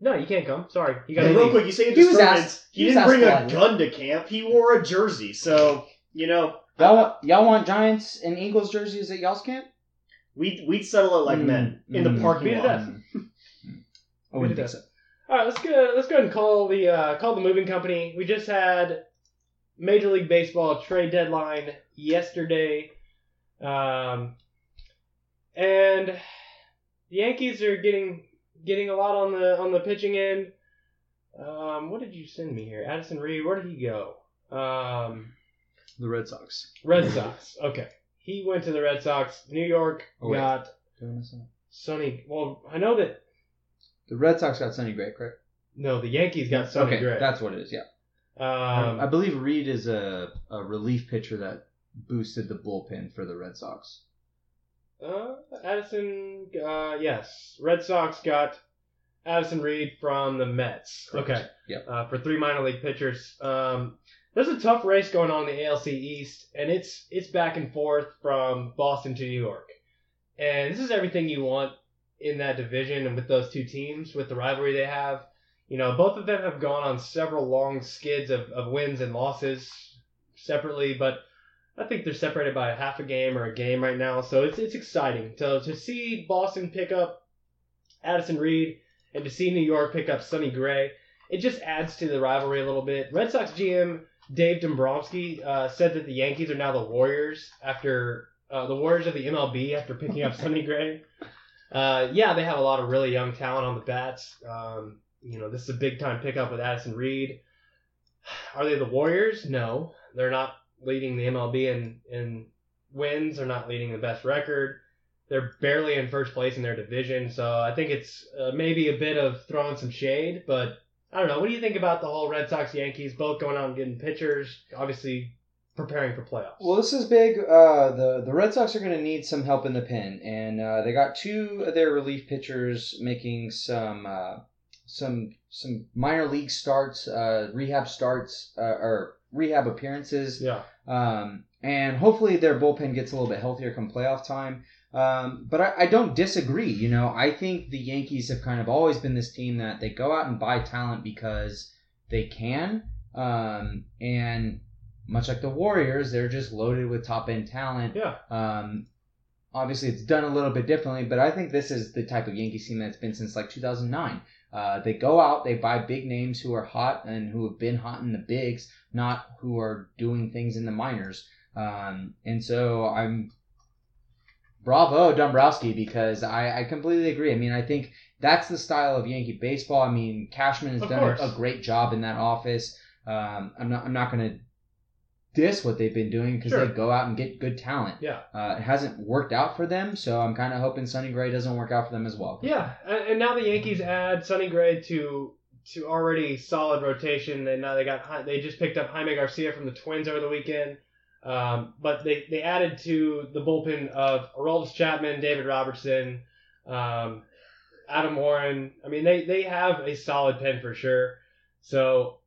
No, you can't come. Sorry, you got to And real quick, you say He was asked- he, he was didn't bring asked a gun to camp. He wore a jersey. So, you know, Y'all want, y'all want Giants and Eagles jerseys at y'all's camp? we'd, we'd settle it like Mm, men in the mm. parking Beat it lot. up. I wouldn't think so. All right, let's go. Let's go ahead and call the uh, call the moving company. We just had Major League Baseball trade deadline yesterday, um, and the Yankees are getting getting a lot on the on the pitching end. Um, what did you send me here? Addison Reed. Where did he go? Um, The Red Sox. Red Sox. Okay. he went to the Red Sox. New York Oh, wait. got Sonny. Well, I know that The Red Sox got Sonny Gray, correct? no, the Yankees got Sonny okay, Gray. that's what it is. Yeah, um, I, I believe Reed is a, a relief pitcher that boosted the bullpen for the Red Sox. Uh, Addison, uh, yes. Red Sox got Addison Reed from the Mets. Correct. Okay. Yep. Uh, for three minor league pitchers. Um, there's a tough race going on in the ALC East, and it's it's back and forth from Boston to New York. And this is everything you want in that division and with those two teams, with the rivalry they have. You know, both of them have gone on several long skids of, of wins and losses separately, but I think they're separated by a half a game or a game right now, so it's it's exciting to to see Boston pick up Addison Reed and to see New York pick up Sonny Gray. It just adds to the rivalry a little bit. Red Sox GM Dave Dombrowski uh, said that the Yankees are now the Warriors after uh, the Warriors of the MLB after picking up Sonny Gray. Uh, yeah, they have a lot of really young talent on the bats. Um, you know, this is a big time pickup with Addison Reed. Are they the Warriors? No, they're not leading the MLB in, in wins. They're not leading the best record. They're barely in first place in their division. So I think it's uh, maybe a bit of throwing some shade. But I don't know. What do you think about the whole Red Sox Yankees both going out and getting pitchers? Obviously preparing for playoffs. Well, this is big. Uh, the the Red Sox are going to need some help in the pen, and uh, they got two of their relief pitchers making some uh, some some minor league starts, uh, rehab starts, uh, or rehab appearances. Yeah. Um, and hopefully their bullpen gets a little bit healthier come playoff time. Um, but I, I don't disagree. You know, I think the Yankees have kind of always been this team that they go out and buy talent because they can. Um, and much like the Warriors, they're just loaded with top end talent. Yeah. Um, obviously, it's done a little bit differently, but I think this is the type of Yankees team that's been since like 2009. Uh, they go out, they buy big names who are hot and who have been hot in the bigs, not who are doing things in the minors. Um, and so I'm bravo Dombrowski because I, I completely agree. I mean, I think that's the style of Yankee baseball. I mean, Cashman has Of done course. a, great job in that office. Um, I'm not I'm not going to diss what they've been doing because Sure. they go out and get good talent. Yeah. Uh, it hasn't worked out for them, so I'm kind of hoping Sonny Gray doesn't work out for them as well. Yeah, and, and now the Yankees add Sonny Gray to to already solid rotation. And now they got they just picked up Jaime Garcia from the Twins over the weekend. Um, but they, they added to the bullpen of Aroldis Chapman, David Robertson, um, Adam Warren. I mean, they, they have a solid pen for sure. So,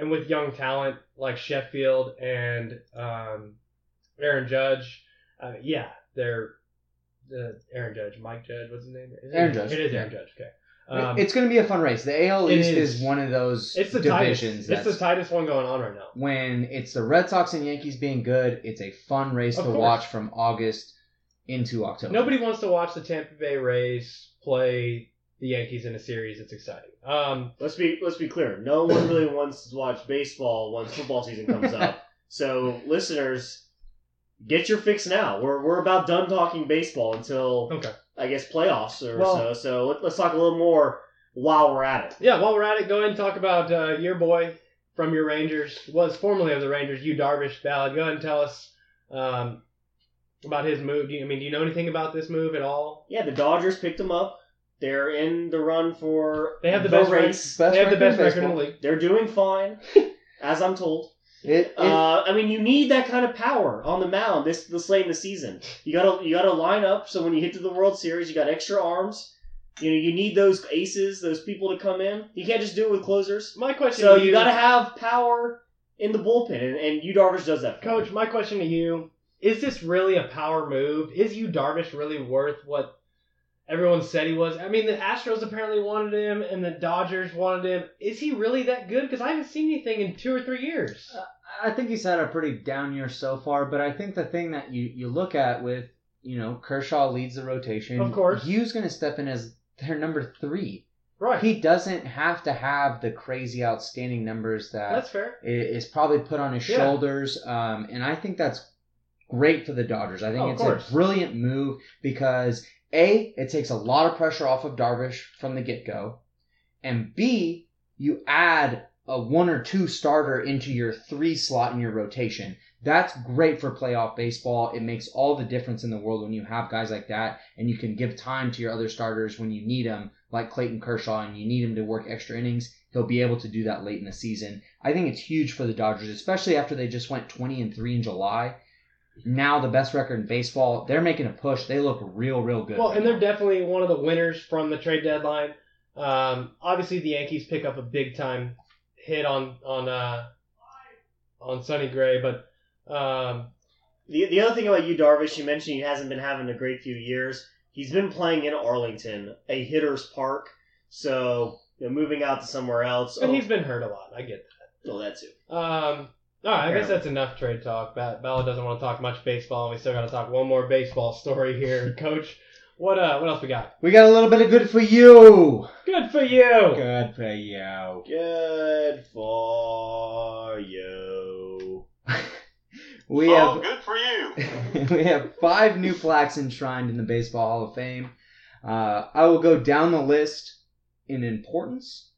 and with young talent like Sheffield and um, Aaron Judge, uh, yeah, they're the Aaron Judge, Mike Judge, what's his name? Is it- Aaron Judge, It is. Aaron Judge. Okay. Um, it's going to be a fun race. The AL East is. is. one of those it's the tightest. divisions It's the tightest one going on right now. when it's the Red Sox and Yankees being good, it's a fun race Of to course. watch from August into October. Nobody wants to watch the Tampa Bay Rays play the Yankees in a series. It's exciting. Um, Let's be let's be clear. No one really wants to watch baseball once football season comes up. So listeners, get your fix now. We're we're about done talking baseball until okay. I guess playoffs or Well- so. So let, let's talk a little more while we're at it. Yeah, while we're at it, go ahead and talk about uh, your boy from your Rangers. Was formerly of the Rangers, Yu Darvish Ballard. Go ahead and tell us um, about his move. Do you, I mean, do you know anything about this move at all? Yeah, the Dodgers picked him up. They're in the run for They have the best race. Best they have the best record in the league. They're doing fine, as I'm told. It, it, Uh, I mean, you need that kind of power on the mound this this late in the season. You gotta you gotta line up so when you hit to the World Series, you got extra arms. You know, you need those aces, those people to come in. You can't just do it with closers. My question So to you gotta have power in the bullpen, and, and Yu Darvish does that. for Coach, you. my question to you is this really a power move? Is Yu Darvish really worth what everyone said he was? I mean, the Astros apparently wanted him, and the Dodgers wanted him. Is he really that good? Because I haven't seen anything in two or three years. I think he's had a pretty down year so far, but I think the thing that you, you look at with, you know, Kershaw leads the rotation. Of course. Yu's going to step in as their number three. Right. He doesn't have to have the crazy outstanding numbers that That's fair. is probably put on his Yeah. shoulders. Um, and I think that's great for the Dodgers. I think Oh, it's a brilliant move because A, it takes a lot of pressure off of Darvish from the get go. And B, you add a one or two starter into your three slot in your rotation. That's great for playoff baseball. It makes all the difference in the world when you have guys like that and you can give time to your other starters when you need them, like Clayton Kershaw, and you need him to work extra innings. He'll be able to do that late in the season. I think it's huge for the Dodgers, especially after they just went 20 and 3 in July. Now the best record in baseball. They're making a push. They look real, real good. Well, right and they're definitely one of the winners from the trade deadline. Um, obviously, the Yankees pick up a big time hit on on uh, on Sonny Gray, but um, The, the other thing about Yu Darvish, you mentioned he hasn't been having a great few years. He's been playing in Arlington, a hitter's park. So you know, moving out to somewhere else. and oh, he's been hurt a lot. I get that. oh, that too. Um, all right, I guess that's enough trade talk. Ba- Bella doesn't want to talk much baseball, and we still got to talk one more baseball story here, Coach. What uh, what else we got? we got a little bit of good for you. Good for you. Good for you. Good for you. We oh, have good for you. we have five new plaques enshrined in the Baseball Hall of Fame. Uh, I will go down the list in importance,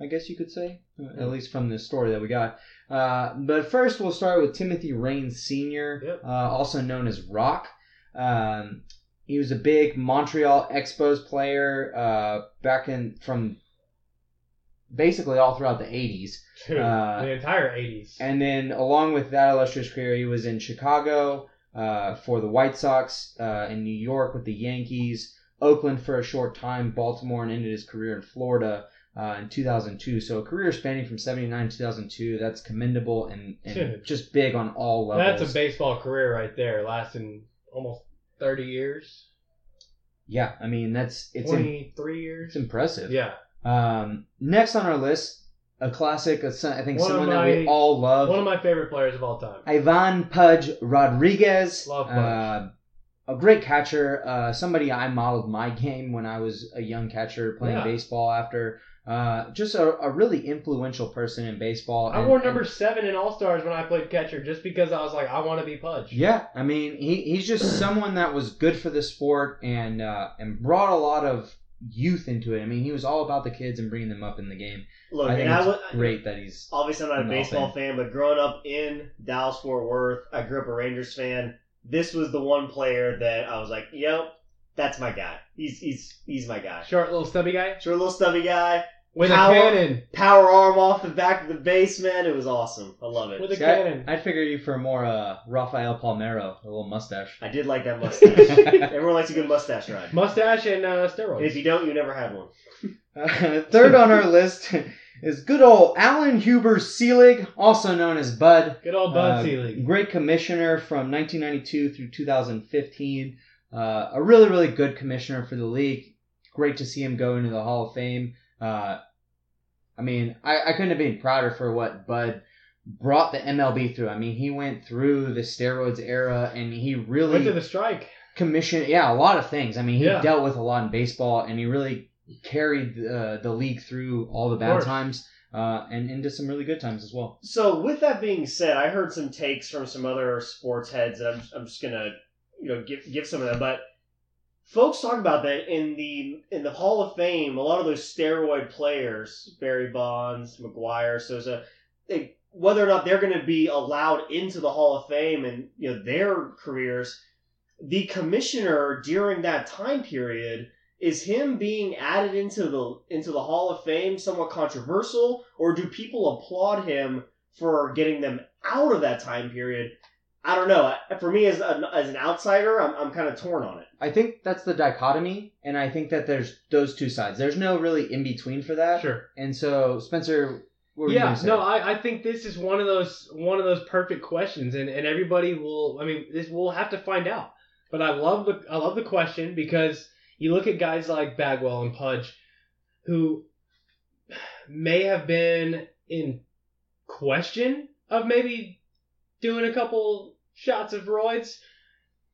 I guess you could say, uh, at least from the story that we got. Uh, but first, we'll start with Timothy Raines Sr., Yep. uh, also known as Rock. Um, he was a big Montreal Expos player uh, back in from basically all throughout the 80s. Dude, Uh, the entire '80s. And then, along with that illustrious career, he was in Chicago uh, for the White Sox, uh, in New York with the Yankees, Oakland for a short time, Baltimore, and ended his career in Florida uh, in 2002. So a career spanning from 79 to 2002. That's commendable and, and just big on all levels. That's a baseball career right there, lasting almost 30 years, yeah, I mean that's it's im- 23 years. it's impressive. Yeah, Um, next on our list, a classic. a I think One someone that we all love. one of my favorite players of all time. Ivan Pudge Rodriguez. Love Pudge. Uh, a great catcher. Uh, somebody I modeled my game when I was a young catcher playing Yeah. baseball after. Uh, just a, a really influential person in baseball. I and- wore and- number seven in All Stars when I played catcher, just because I was like, I want to be Pudge. Yeah, I mean, he, he's just someone that was good for the sport and uh, and brought a lot of youth into it. I mean, he was all about the kids and bringing them up in the game. Look, I think and I was great that he's obviously I'm not a in the baseball fan, but growing up in Dallas Fort Worth, I grew up a Rangers fan. This was the one player that I was like, yep, that's my guy. He's he's he's my guy. Short little stubby guy Short little stubby guy, with Power- a cannon. power arm off the back of the base, man. It was awesome. I love it. With a See, cannon. I'd figure you for more uh, Rafael Palmeiro, a little mustache. I did like that mustache. Everyone likes a good mustache ride. Mustache and uh, steroids. if you don't, you never had one. Uh, third on our list is good old Allan Huber Selig, also known as Bud. Good old Bud Uh, Selig. Great commissioner from 1992 through 2015. Uh, a really, really good commissioner for the league. Great to see him go into the Hall of Fame. Uh, I mean, I, I couldn't have been prouder for what Bud brought the MLB through. I mean, he went through the steroids era and he really Went to the strike. commission yeah a lot of things i mean he Yeah. dealt with a lot in baseball and he really carried uh, the league through all the bad times uh, and into some really good times as well So with that being said, I heard some takes from some other sports heads, and I'm, I'm just gonna you know give give some of them. But folks talk about that in the in the Hall of Fame. A lot of those steroid players, Barry Bonds, McGwire, Sosa, they, whether or not they're going to be allowed into the Hall of Fame and you know their careers, the commissioner during that time period is him being added into the into the Hall of Fame somewhat controversial, or do people applaud him for getting them out of that time period? I don't know. For me, as an, as an outsider, I'm, I'm kind of torn on it. i think that's the dichotomy and i think that there's those two sides there's no really in between for that Sure. and so spencer what were Yeah, gonna say? no, I, I think this is one of those one of those perfect questions, and, and everybody will. I mean, this we'll have to find out. But I love the I love the question because you look at guys like Bagwell and Pudge, who may have been in question of maybe doing a couple shots of roids,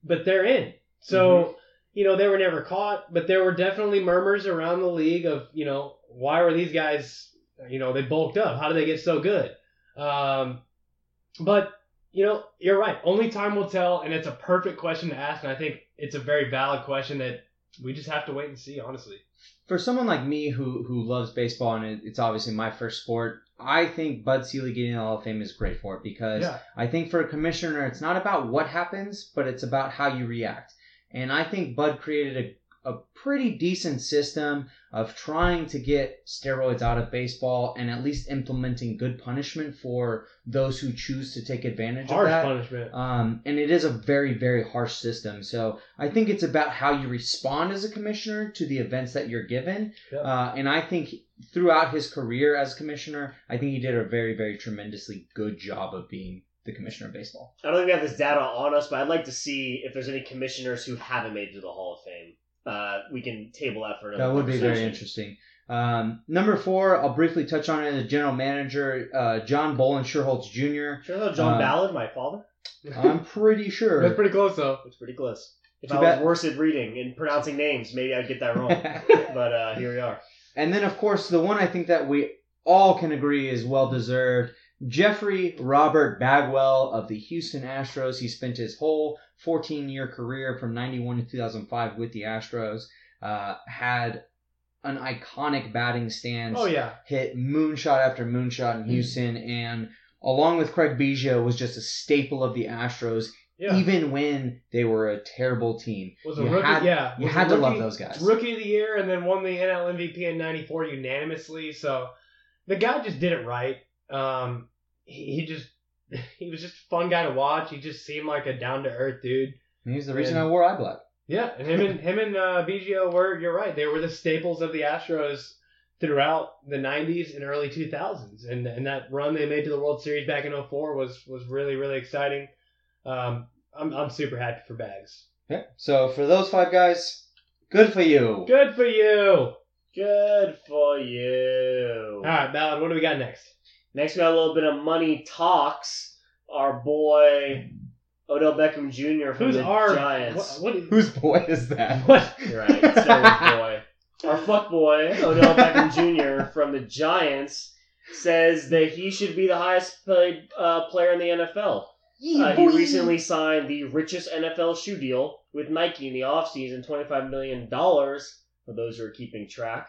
but they're in. So you know they were never caught, but there were definitely murmurs around the league of you know why were these guys you know they bulked up? How did they get so good? Um, but you know you're right. Only time will tell and it's a perfect question to ask and i think it's a very valid question that we just have to wait and see honestly. For someone like me who who loves baseball and it's obviously my first sport I think Bud Selig getting in the Hall of Fame is great for it because Yeah. I think for a commissioner, it's not about what happens, but it's about how you react. And I think Bud created a, a pretty decent system of trying to get steroids out of baseball and at least implementing good punishment for those who choose to take advantage Harsh of that. punishment. Um, and it is a very, very harsh system. So I think it's about how you respond as a commissioner to the events that you're given. Yeah. Uh, and I think throughout his career as commissioner, I think he did a very, very tremendously good job of being the commissioner of baseball. I don't think we have this data on us, but I'd like to see if there's any commissioners who haven't made it to the Hall of Fame. Uh, we can table that for another That would be very interesting. Um, number four, I'll briefly touch on it. The general manager, uh, John Boland Schuerholz Jr. Sure, though, John Uh, Ballard, my father. I'm pretty sure. That's pretty close though. It's pretty close. If Too I was bad- worse at reading and pronouncing names, maybe I'd get that wrong. but uh, here we are. And then, of course, the one I think that we all can agree is well deserved. Jeffrey Robert Bagwell of the Houston Astros. He spent his whole 14 year career from 91 to 2005 with the Astros. Uh, had an iconic batting stance. Oh yeah. Hit moonshot after moonshot in Houston. And along with Craig Biggio, was just a staple of the Astros, Yeah. even when they were a terrible team. was a you rookie. had- yeah. You had to love those guys. Rookie of the year, and then won the NL MVP in '94 unanimously. So the guy just did it right. Um, he, he just he was just a fun guy to watch. He just seemed like a down to earth dude. He's the reason And- I wore eye black. Yeah, and him and him and uh, Biggio were you're right. They were the staples of the Astros throughout the '90s and early 2000s, and and that run they made to the World Series back in '04 was was really really exciting. Um, I'm I'm super happy for Bags. Yeah. So for those five guys, good for you. Good for you. Good for you. All right, Ballard, what do we got next? Next, we got a little bit of money talks. Our boy Odell Beckham Jr. from Who's the our Giants. What, what, Whose boy is that? what? You're right. It's Sarah's boy. Our fuck boy, Odell Beckham Jr. from the Giants, says that he should be the highest paid uh, player in the NFL. Uh, he recently signed the richest NFL shoe deal with Nike in the offseason, $25 million, for those who are keeping track.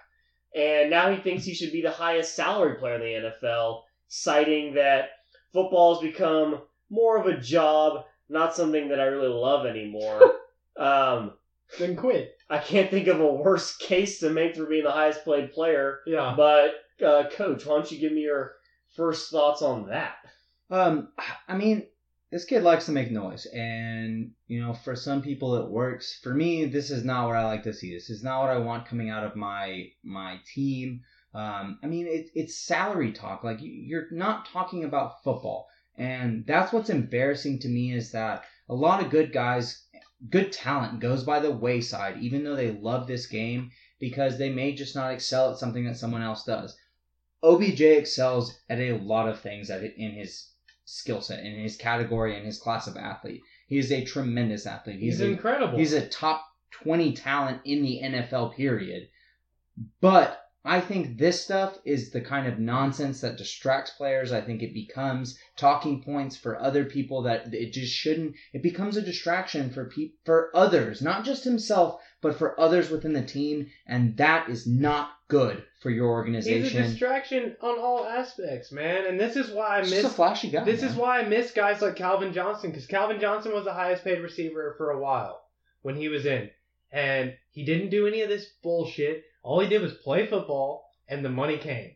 And now he thinks he should be the highest salary player in the NFL, citing that football has become more of a job, not something that I really love anymore. um, Then quit. I can't think of a worse case to make for being the highest played player. Yeah. But, uh, Coach, why don't you give me your first thoughts on that? Um, I mean, this kid likes to make noise, and you know, for some people it works. For me, this is not what I like to see. This is not what I want coming out of my my team. Um, I mean, it, it's salary talk. Like you- you're not talking about football, and that's what's embarrassing to me is that a lot of good guys, good talent goes by the wayside, even though they love this game because they may just not excel at something that someone else does. OBJ excels at a lot of things in his skill set, in his category, in his class of athlete. He is a tremendous athlete. He's, a, incredible. He's a top 20 talent in the NFL, period. But I think this stuff is the kind of nonsense that distracts players. I think it becomes talking points for other people that it just shouldn't. It becomes a distraction for pe- for others, not just himself, but for others within the team, and that is not good for your organization. He's a distraction on all aspects, man. And this is why I miss just a flashy guy. This man. is why I miss guys like Calvin Johnson because Calvin Johnson was the highest paid receiver for a while when he was in, and he didn't do any of this bullshit. All he did was play football, and the money came.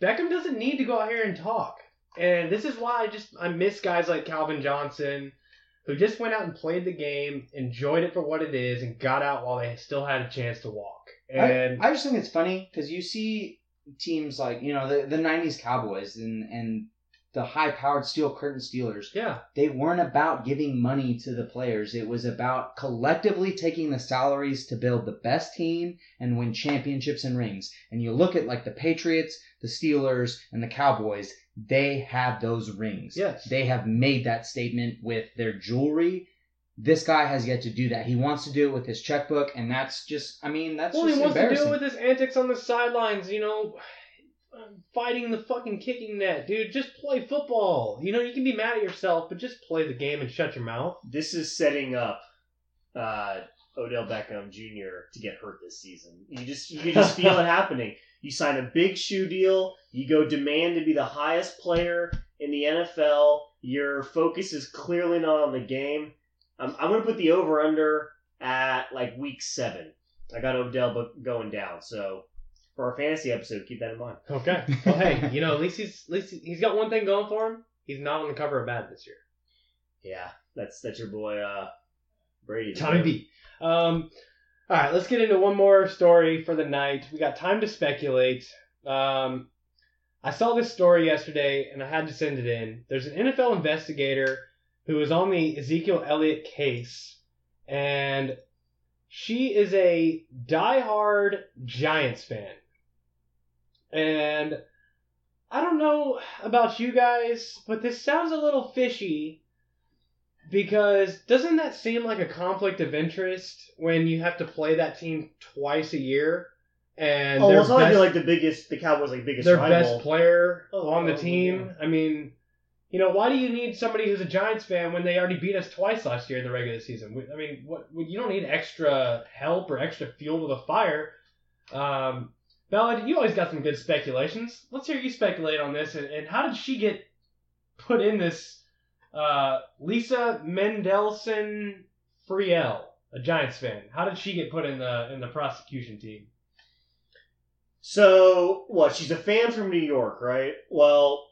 Beckham doesn't need to go out here and talk, and this is why I just I miss guys like Calvin Johnson, who just went out and played the game, enjoyed it for what it is, and got out while they still had a chance to walk. And I, I just think it's funny because you see teams like you know the the '90s Cowboys and and the high-powered steel curtain Steelers. yeah, They weren't about giving money to the players. It was about collectively taking the salaries to build the best team and win championships and rings. And you look at like the Patriots, the Steelers, and the Cowboys. They have those rings. Yes. They have made that statement with their jewelry. This guy has yet to do that. He wants to do it with his checkbook, and that's just, I mean, that's Well, he wants to do it with his antics on the sidelines, you know, fighting the fucking kicking net, dude. Just play football. You know, you can be mad at yourself, but just play the game and shut your mouth. This is setting up uh, Odell Beckham Jr. to get hurt this season. You just you can just feel it happening. You sign a big shoe deal. You go demand to be the highest player in the NFL. Your focus is clearly not on the game. I'm, I'm going to put the over under at like week seven. I got Odell going down. So for our fantasy episode, keep that in mind. Okay. Well, hey, you know, at least he's at least he's got one thing going for him. He's not on the cover of Bad this year. Yeah, that's that's your boy uh, Brady. Tommy B. Um, all right, let's get into one more story for the night. We got time to speculate. Um, I saw this story yesterday and I had to send it in. There's an NFL investigator who is on the Ezekiel Elliott case, and she is a diehard Giants fan. And I don't know about you guys, but this sounds a little fishy because doesn't that seem like a conflict of interest when you have to play that team twice a year and oh, well, it's not like best, they're like the biggest, the Cowboys like biggest their rival. best player Oh, on the oh, team? I mean, you know, why do you need somebody who's a Giants fan when they already beat us twice last year in the regular season? I mean, what you don't need extra help or extra fuel to the fire. Um, Bella, you always got some good speculations. Let's hear you speculate on this. And, and how did she get put in this? Uh, Lisa Mendelson Friel, a Giants fan. How did she get put in the in the prosecution team? So what? She's a fan from New York, right? Well,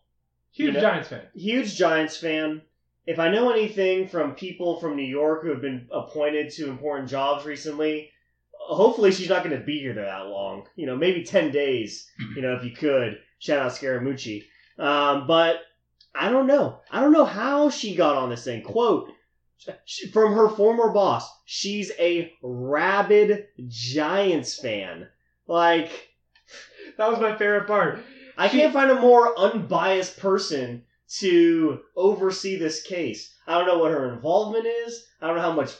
Huge You know- Giants fan. huge Giants fan. If I know anything from people from New York who have been appointed to important jobs recently, hopefully she's not going to be here that long. You know, maybe 10 days, you know, if you could. Shout out Scaramucci. Um, but I don't know. I don't know how she got on this thing. Quote from her former boss, she's a rabid Giants fan. Like, That was my favorite part. I She- can't find a more unbiased person to oversee this case. I don't know what her involvement is. I don't know how much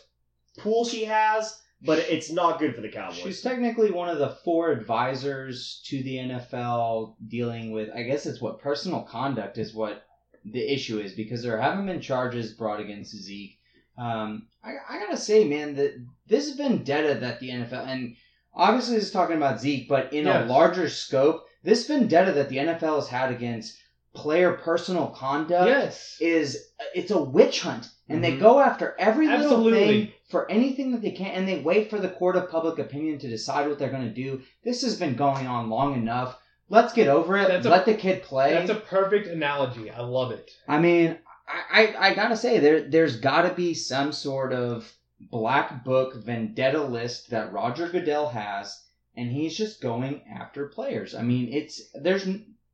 pool she has, but it's not good for the Cowboys. She's technically one of the four advisors to the NFL dealing with, I guess it's what personal conduct is what the issue is because there haven't been charges brought against Zeke. Um, I, I gotta say, man, that this vendetta that the NFL and obviously this is talking about Zeke, but in Yes. a larger scope, this vendetta that the NFL has had against player personal conduct yes. is it's a witch hunt and they Mhm. go after every little thing for anything that they can and they wait for the court of public opinion to decide what they're going to do. This has been going on long enough. Let's get over it. That's a- let the kid play. That's a perfect analogy. I love it. i mean I, I, I gotta say there there's gotta be some sort of black book vendetta list that roger goodell has and he's just going after players. I mean it's there's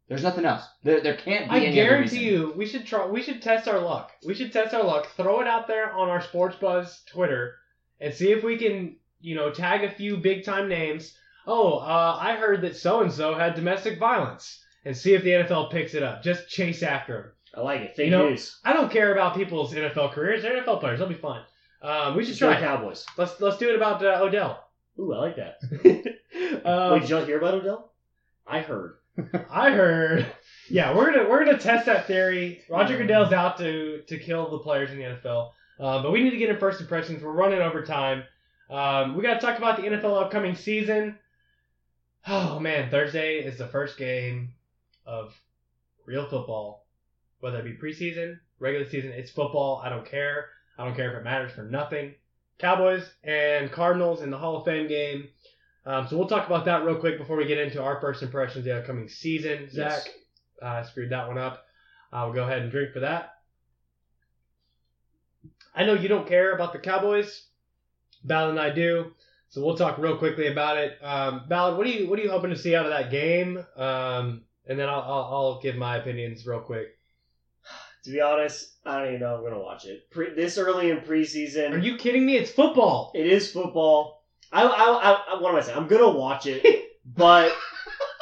there's nothing else there, there can't be I any guarantee reason. you, we should try. We should test our luck. We should test our luck. Throw it out there on our Sports Buzz Twitter and see if we can, you know, tag a few big time names. Oh, uh, I heard that so and so had domestic violence, and see if the NFL picks it up. Just chase after him. I like it. Fake You know, news. I don't care about people's NFL careers. They're NFL players. They'll be fine. Um, we should Just try. it. Cowboys. Let's let's do it about uh, Odell. Ooh, I like that. um, Wait, did y'all hear about Odell? I heard. I heard. Yeah, we're gonna we're gonna test that theory. Roger Goodell's out to to kill the players in the NFL, uh, but we need to get in first impressions. We're running over time. Um, we got to talk about the NFL upcoming season. Oh man, Thursday is the first game of real football, whether it be preseason, regular season. It's football. I don't care. I don't care if it matters for nothing. Cowboys and Cardinals in the Hall of Fame game. Um, so we'll talk about that real quick before we get into our first impressions of the upcoming season. Zach, Yes. uh, screwed that one up. Uh, we'll go ahead and drink for that. I know you don't care about the Cowboys. Ballard and I do. So we'll talk real quickly about it. Um, Ballard, what are you what are you hoping to see out of that game? Um, and then I'll, I'll I'll give my opinions real quick. To be honest, I don't even know I'm gonna watch it. Pre- this early in preseason. Are you kidding me? It's football. It is football. I, I, I, I what am I saying? I'm gonna watch it, but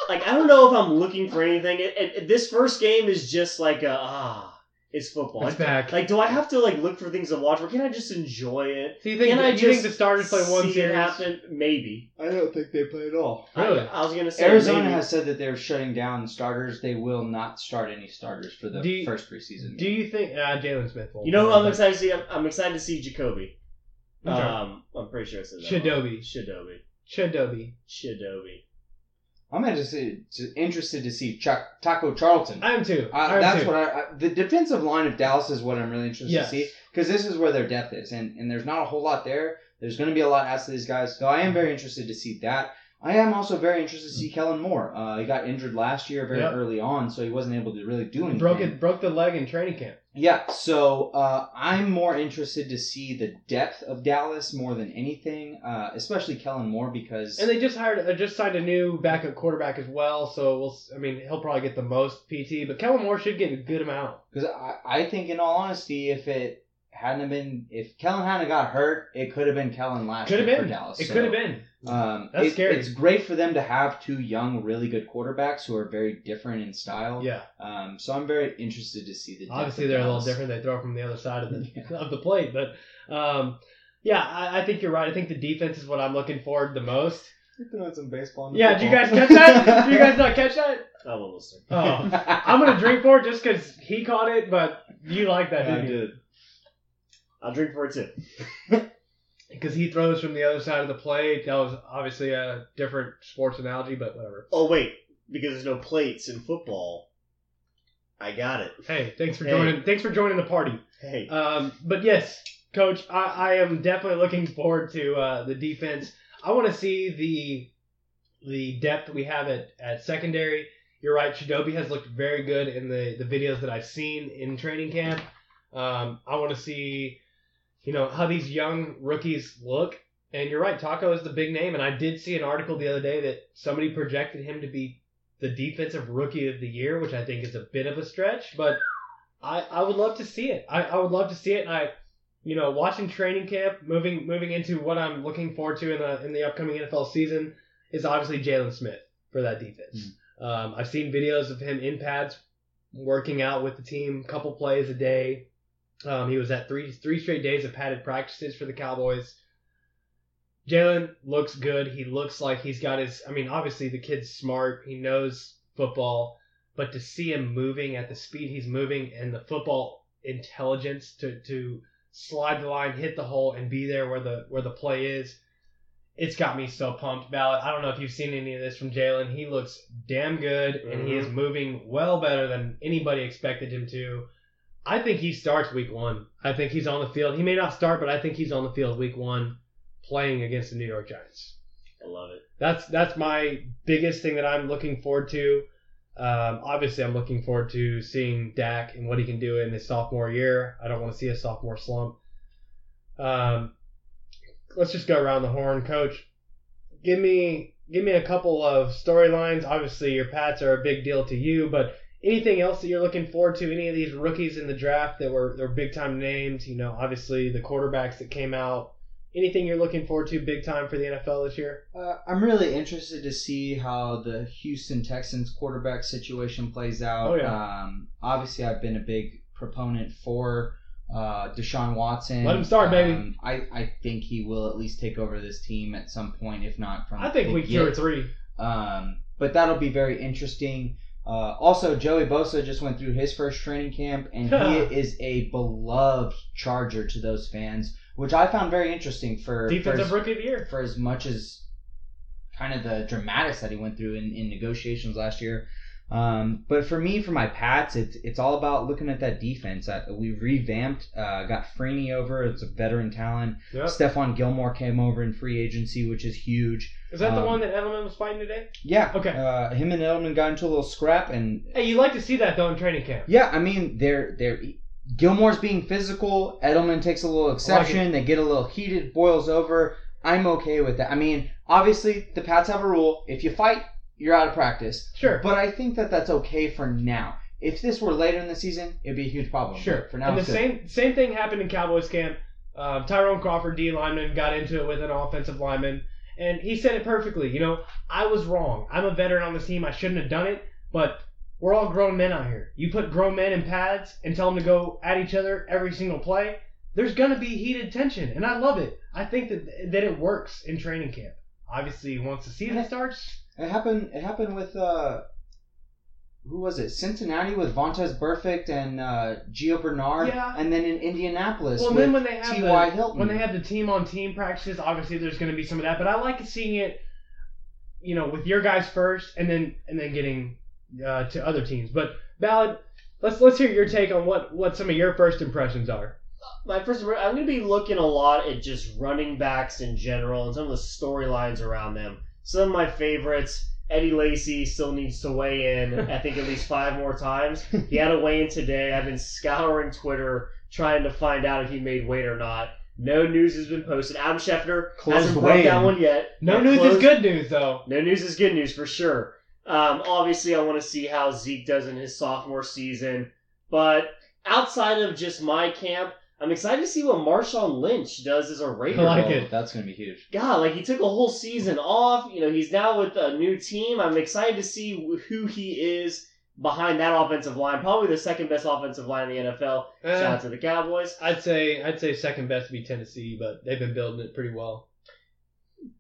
like I don't know if I'm looking for anything. It, it, it- this first game is just like a ah, it's football. It's Like, back. like, do I have to like look for things to watch, or can I just enjoy it? So you think Can I you think the starters play one see it series? happen? Maybe. I don't think they play at all. Really? I, I was gonna say Arizona maybe. has said that they're shutting down starters. They will not start any starters for the Do you- first preseason. Do you think uh, Jaylon Smith will? You know who I'm excited to see? I'm, I'm excited to see Jacoby. Okay. Um, I'm pretty sure I said that. Shadobi. Shadobi. Chadobi. Shadobi. I'm interested interested to see Chuck, Taco Charlton. I am too. Uh, I am that's too. what I, I. The defensive line of Dallas is what I'm really interested Yes. to see because this is where their depth is, and and there's not a whole lot there. There's going to be a lot asked of these guys, so I am very interested to see that. I am also very interested to see Kellen Moore. Uh, he got injured last year very Yep. early on, so he wasn't able to really do anything. broke it, broke the leg in training camp. Yeah, so uh, I'm more interested to see the depth of Dallas more than anything, uh, especially Kellen Moore because And they just hired, uh, just signed a new backup quarterback as well. So we'll, I mean, he'll probably get the most PT, but Kellen Moore should get a good amount. Because I, I think, in all honesty, if it hadn't been, if Kellen hadn't got hurt, it could have been Kellen last Could have year been. for Dallas. It So, could have been. Um, That's it- scary. It's great for them to have two young, really good quarterbacks who are very different in style. Yeah. Um, so I'm very interested to see the. depth Obviously, they're a little different. They throw from the other side of the of the plate, but um, yeah, I, I think you're right. I think the defense is what I'm looking forward the most. You're throwing some baseball. Yeah, did you guys catch that? did you guys not catch that? I won't listen. Oh, I'm gonna drink for it just because he caught it, but you like that, I didn't you? did. I'll drink for it too. Because he throws from the other side of the plate. That was obviously a different sports analogy, but whatever. Oh wait, because there's no plates in football. I got it. Hey, thanks for Hey. joining. Thanks for joining the party. Hey, Um, but yes, coach, I, I am definitely looking forward to uh, the defense. I want to see the the depth we have at, at secondary. You're right, Shadobi has looked very good in the, the videos that I've seen in training camp. Um, I want to see, you know, how these young rookies look. And you're right, Taco is the big name. And I did see an article the other day that somebody projected him to be the defensive rookie of the year, which I think is a bit of a stretch, but I, I would love to see it. I, I would love to see it. And I, you know, watching training camp, moving moving into what I'm looking forward to in the in the upcoming NFL season is obviously Jaylon Smith for that defense. Um, I've seen videos of him in pads working out with the team, couple plays a day. Um, he was at three three straight days of padded practices for the Cowboys. Jaylon looks good. He looks like he's got his. I mean, obviously the kid's smart. He knows football, but to see him moving at the speed he's moving and the football intelligence to to slide the line, hit the hole, and be there where the where the play is, it's got me so pumped. Ballard. I don't know if you've seen any of this from Jalen. He looks damn good, and he is moving well better than anybody expected him to. I think he starts week one. I think he's on the field. He may not start, but I think he's on the field week one, playing against the New York Giants. I love it. That's that's my biggest thing that I'm looking forward to. Um, obviously, I'm looking forward to seeing Dak and what he can do in his sophomore year. I don't want to see a sophomore slump. Um, let's just go around the horn, Coach. Give me give me a couple of storylines. Obviously, your Pats are a big deal to you, but anything else that you're looking forward to? Any of these rookies in the draft that were they're big time names? You know, obviously the quarterbacks that came out. Anything you're looking forward to big time for the NFL this year? Uh, I'm really interested to see how the Houston Texans quarterback situation plays out. Oh, yeah. Um, obviously, I've been a big proponent for uh, Deshaun Watson. Let him start, baby. Um, I, I think he will at least take over this team at some point, if not from I think week two or three. Um, but that'll be very interesting. Uh, also, Joey Bosa just went through his first training camp, and he is a beloved Charger to those fans, which I found very interesting for for Defensive as, rookie of the year. for as much as kind of the dramatics that he went through in, in negotiations last year. Um, but for me, for my Pats, it's it's all about looking at that defense. Uh, we revamped, uh, got Freeney over. It's a veteran talent. Yep. Stephon Gilmore came over in free agency, which is huge. Is that the Um, one that Edelman was fighting today? Yeah. Okay. Uh, him and Edelman got into a little scrap, and Hey, you like to see that though in training camp. yeah, I mean, they're they're Gilmore's being physical. Edelman takes a little exception. they get a little heated, boils over. I'm okay with that. I mean, obviously the Pats have a rule: if you fight, you're out of practice. Sure. But I think that that's okay for now. If this were later in the season, it'd be a huge problem. Sure. For now, and the it's good. same same thing happened in Cowboys camp. Uh, Tyrone Crawford, D lineman, got into it with an offensive lineman, and he said it perfectly. You know, I was wrong. I'm a veteran on this team. I shouldn't have done it, but we're all grown men out here. You put grown men in pads and tell them to go at each other every single play. There's gonna be heated tension, and I love it. I think that that it works in training camp. Obviously, once the season starts, It happened. It happened with uh, who was it? Cincinnati with Vontaze Burfict and uh, Gio Bernard, Yeah. and then in Indianapolis Well, with then when they have T.Y. the, Hilton. when they have the team on team practices, obviously there's going to be some of that. But I like seeing it, you know, with your guys first, and then and then getting uh, to other teams. But Ballard, let's let's hear your take on what what some of your first impressions are. my first I'm going to be looking a lot at just running backs in general and some of the storylines around them. Some of my favorites. Eddie Lacy still needs to weigh in. I think at least five more times. He had a weigh in today. I've been scouring Twitter trying to find out if he made weight or not. No news has been posted. Adam Schefter Closed hasn't broke that one yet. No news closed- is good news though. No news is good news for sure. Um, obviously, I want to see how Zeke does in his sophomore season. But outside of just my camp, I'm excited to see what Marshawn Lynch does as a Raider. I like Oh, it. That's gonna be huge. God, like he took a whole season off. You know, he's now with a new team. I'm excited to see who he is behind that offensive line. Probably the second best offensive line in the NFL. Eh, Shout out to the Cowboys. I'd say I'd say second best to be Tennessee, but they've been building it pretty well.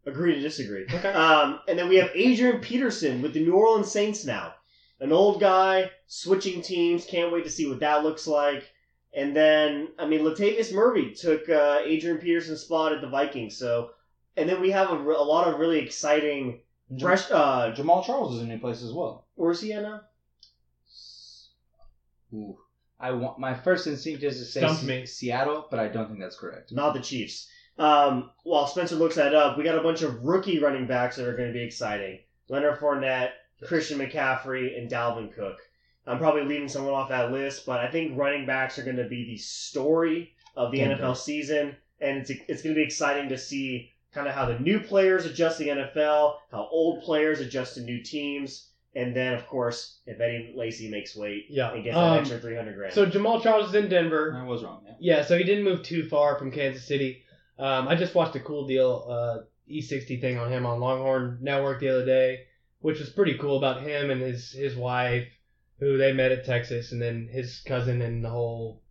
Agree to disagree. Okay. Um, and then we have Adrian Peterson with the New Orleans Saints now. An old guy, switching teams. Can't wait to see what that looks like. And then, I mean, Latavius Murray took uh, Adrian Peterson's spot at the Vikings. So, and then we have a, a lot of really exciting fresh. Uh, Jamaal Charles is in a new place as well. where's he at now? Ooh. I want my first instinct is to say Stumped Se- me. Seattle, but I don't think that's correct. Not the Chiefs. Um, while Spencer looks that up, we got a bunch of rookie running backs that are going to be exciting. Leonard Fournette, Christian McCaffrey, and Dalvin Cook. I'm probably leaving someone off that list, but I think running backs are going to be the story of the Denver. NFL season, and it's it's going to be exciting to see kind of how the new players adjust the NFL, how old players adjust to new teams, and then of course if Eddie Lacy makes weight Yeah. and gets that Um, extra 300 grand. So Jamaal Charles is in Denver. I was wrong. Yeah. Yeah, so he didn't move too far from Kansas City. Um, I just watched a cool deal, uh, E60 thing on him on Longhorn Network the other day, which was pretty cool about him and his his wife, who they met at Texas, and then his cousin and the whole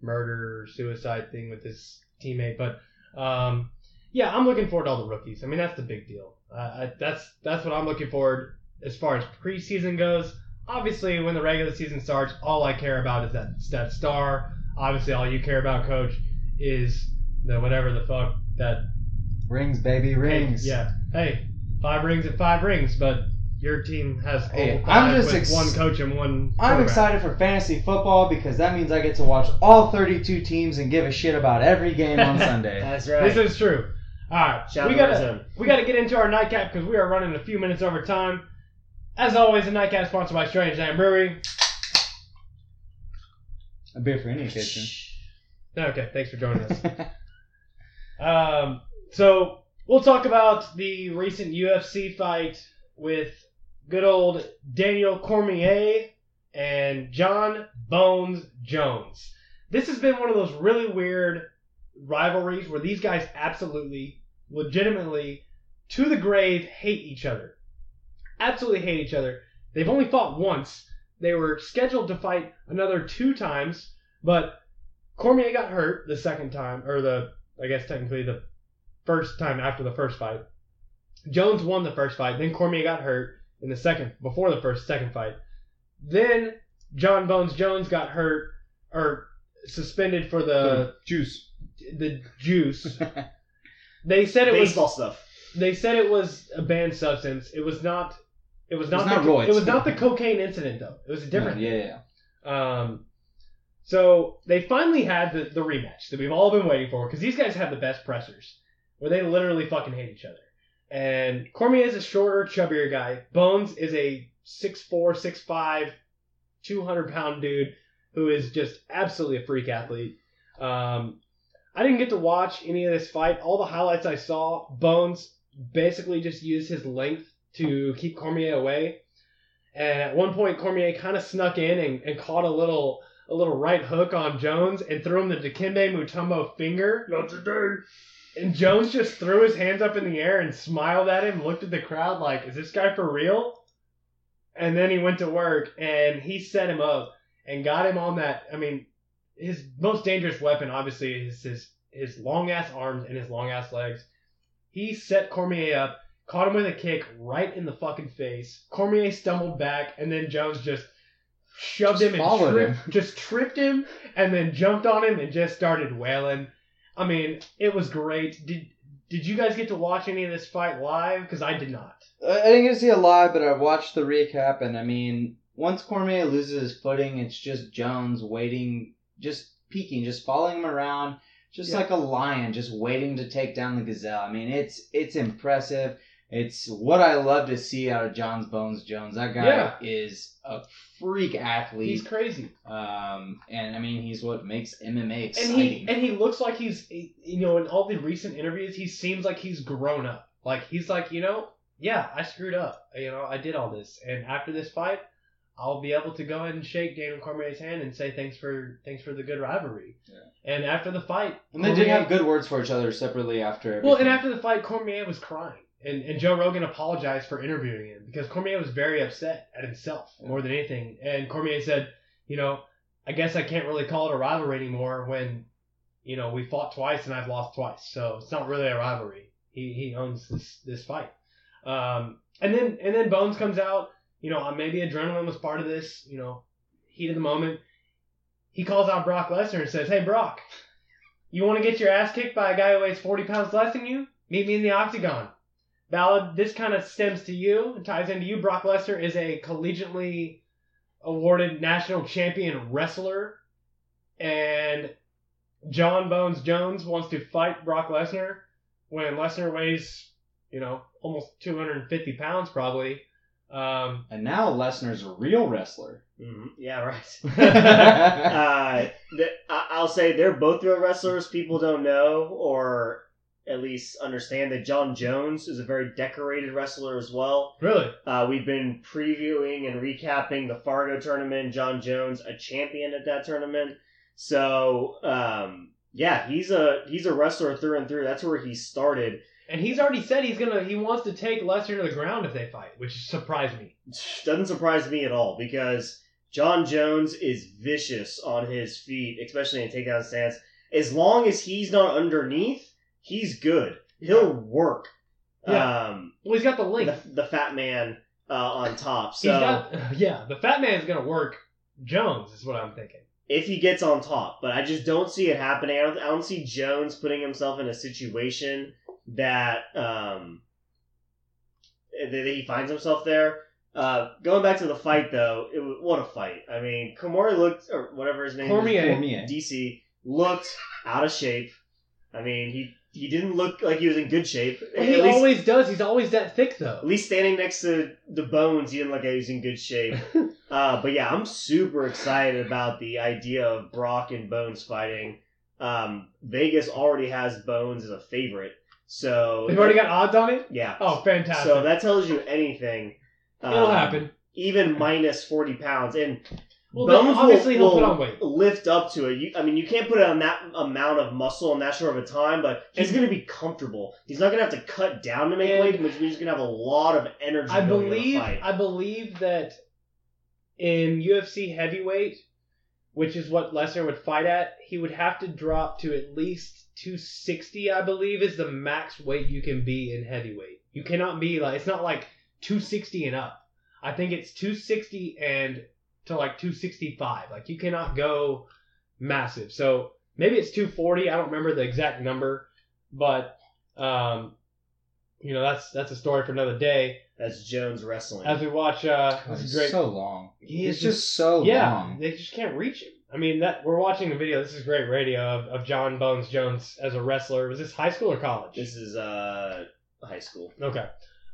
murder suicide thing with his teammate. But um, yeah, I'm looking forward to all the rookies. I mean, that's the big deal. Uh, I, that's that's what I'm looking forward as far as preseason goes. Obviously, when the regular season starts, all I care about is that that star. Obviously, all you care about, coach, is the whatever the fuck that Rings, baby, rings. yeah. Hey, five rings and five rings, but your team has Hey, all I'm five just with ex- one coach and one. I'm excited for fantasy football because that means I get to watch all 32 teams and give a shit about every game on Sunday. That's right. This is true. All right, Shout we gotta we gotta get into our nightcap because we are running a few minutes over time. As always, the nightcap is sponsored by Strangeland Brewery. a beer for any occasion. Okay, thanks for joining us. Um, so we'll talk about the recent UFC fight with good old Daniel Cormier and Jon Bones Jones. This has been one of those really weird rivalries where these guys absolutely, legitimately, to the grave, hate each other. Absolutely hate each other. They've only fought once. They were scheduled to fight another two times, but Cormier got hurt the second time, or the I guess technically the first time after the first fight. Jones won the first fight, then Cormier got hurt in the second before the first second fight. Then Jon Bones Jones got hurt or suspended for the Juice. the juice. They said it was Baseball stuff. they said it was a banned substance. It was not. It was not. was not the, roids. It was not the cocaine incident though. It was a different. Yeah, yeah, yeah. Um, so they finally had the, the rematch that we've all been waiting for because these guys have the best pressers where they literally fucking hate each other. And Cormier is a shorter, chubbier guy. Bones is a 6'4, 6'5, 200 pound dude who is just absolutely a freak athlete. Um, I didn't get to watch any of this fight. All the highlights I saw, Bones basically just used his length to keep Cormier away. And at one point, Cormier kind of snuck in and, and caught a little a little right hook on Jones and threw him the Dikembe Mutombo finger. Not today. And Jones just threw his hands up in the air and smiled at him, looked at the crowd like, is this guy for real? And then he went to work and he set him up and got him on that. I mean, his most dangerous weapon, obviously, is his, his long ass arms and his long ass legs. He set Cormier up, caught him with a kick right in the fucking face. Cormier stumbled back, and then Jones just shoved Just him and tripped, him. just tripped him, and then jumped on him and just started wailing. I mean, it was great. Did Did you guys get to watch any of this fight live? Because I did not. I didn't get to see it live, but I watched the recap, and I mean, once Cormier loses his footing, it's just Jones waiting, just peeking, just following him around, just Yeah. like a lion, just waiting to take down the gazelle. I mean, it's it's impressive. It's what I love to see out of Johns Bones Jones. That guy Yeah. is a freak athlete. He's crazy. um, and I mean, he's what makes MMA and exciting. he and he looks like he's you know in all the recent interviews he seems like he's grown up like he's like you know yeah i screwed up you know i did all this and after this fight i'll be able to go ahead and shake daniel cormier's hand and say thanks for thanks for the good rivalry and after the fight and they did Cormier- have good words for each other separately after. well and after the fight cormier was crying and, and joe rogan apologized for interviewing him because cormier was very upset at himself more than anything and cormier said you know i guess i can't really call it a rivalry anymore when you know, we fought twice and I've lost twice, so it's not really a rivalry. He he owns this this fight. Um, and then and then Bones comes out. You know, maybe adrenaline was part of this. You know, heat of the moment. He calls out Brock Lesnar and says, "Hey Brock, you want to get your ass kicked by a guy who weighs 40 pounds less than you? Meet me in the octagon." Ballard, this kind of stems to you and ties into you. Brock Lesnar is a collegiately awarded national champion wrestler, and Jon Bones Jones wants to fight Brock Lesnar when Lesnar weighs, you know, almost 250 pounds probably. Um, and now Lesnar's a real wrestler. Mhm. Yeah, right. uh, the, I, I'll say they're both real wrestlers. People don't know, or at least understand that Jon Jones is a very decorated wrestler as well. really? Uh, we've been previewing and recapping the Fargo tournament. Jon Jones, a champion at that tournament. So um, yeah, he's a he's a wrestler through and through. That's where he started. And he's already said he's gonna he wants to take Lesnar to the ground if they fight, which surprised me. Doesn't surprise me at all because Jon Jones is vicious on his feet, especially in takedown stance. As long as he's not underneath, he's good. He'll work. Yeah. Um, Well, he's got the link. the, the fat man uh, on top. He's So got yeah. The fat man's gonna work. Jones is what I'm thinking. if he gets on top, but I just don't see it happening. I don't, I don't see Jones putting himself in a situation that um that he finds himself there. Uh, going back to the fight though, it, what a fight! I mean, Komori looked or whatever his name Cormier. is, Cormier. DC looked out of shape. I mean, he he didn't look like he was in good shape. Well, he least, always does. He's always that thick though. at least standing next to the bones, he didn't look like he was in good shape. Uh, but yeah, I'm super excited about the idea of Brock and Bones fighting. Um, Vegas already has Bones as a favorite, so They've already got odds on it. yeah. Oh, fantastic! so that tells you anything. It'll Um, happen. Even minus forty pounds, and Well, Bones obviously will, he'll put on weight. lift up to it. You, I mean, you can't put it on that amount of muscle in that short of a time, but he's going to be comfortable. He's not going to have to cut down to make And- weight, which means he's going to have a lot of energy. I believe. I believe that in UFC heavyweight, which is what Lesnar would fight at, he would have to drop to at least 260. I believe is the max weight you can be in heavyweight. You cannot be like it's not like 260 and up. I think it's 260 and to like 265. Like you cannot go massive. So maybe it's 240. I don't remember the exact number, but um, you know that's that's a story for another day. That's Jones wrestling. As we watch, uh, God, this is great. so long. He It's is just so yeah, long. they just can't reach him. I mean, that we're watching a video. This is great radio of, of Jon Bones Jones as a wrestler. Was this high school or college? this is uh high school. Okay.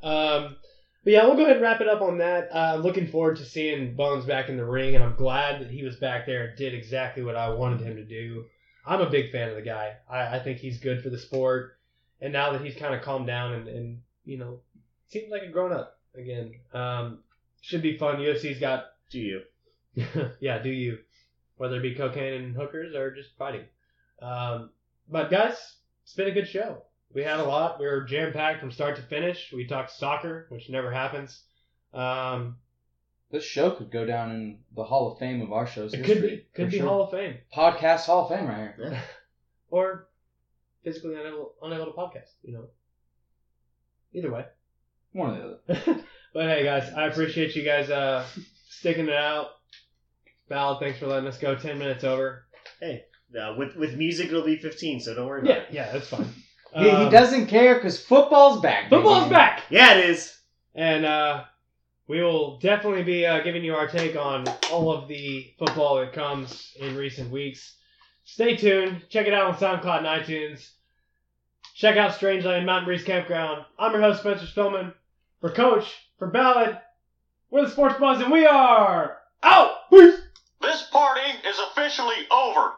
Um, but yeah, we'll go ahead and wrap it up on that. Uh, looking forward to seeing Bones back in the ring, and I'm glad that he was back there and did exactly what I wanted him to do. I'm a big fan of the guy. I, I think he's good for the sport, and now that he's kind of calmed down and, and you know seems like a grown up again, um, should be fun. UFC's got Do you? yeah, do you? Whether it be cocaine and hookers or just fighting. Um, but guys, it's been a good show. We had a lot. We were jam packed from start to finish. We talked soccer, which never happens. Um, This show could go down in the Hall of Fame of our show's it history. could be could be sure. Hall of Fame Podcast Hall of Fame right here. or physically unable, unable to podcast. You know, either way. One or the other. but hey, guys, I appreciate you guys uh, sticking it out. Val, thanks for letting us go 10 minutes over. Hey, uh, with with music it'll be 15, so don't worry about Yeah, it. yeah, that's fine. He, he Um, doesn't care because football's back. Football's baby. back! Yeah, it is. And uh, we will definitely be uh, giving you our take on all of the football that comes in recent weeks. Stay tuned. Check it out on SoundCloud and iTunes. Check out Strangeland Mountain Breeze Campground. I'm your host, Spencer Spillman. For Coach, for Ballard, we're the Sports Buzz, and we are out! Peace! This party is officially over.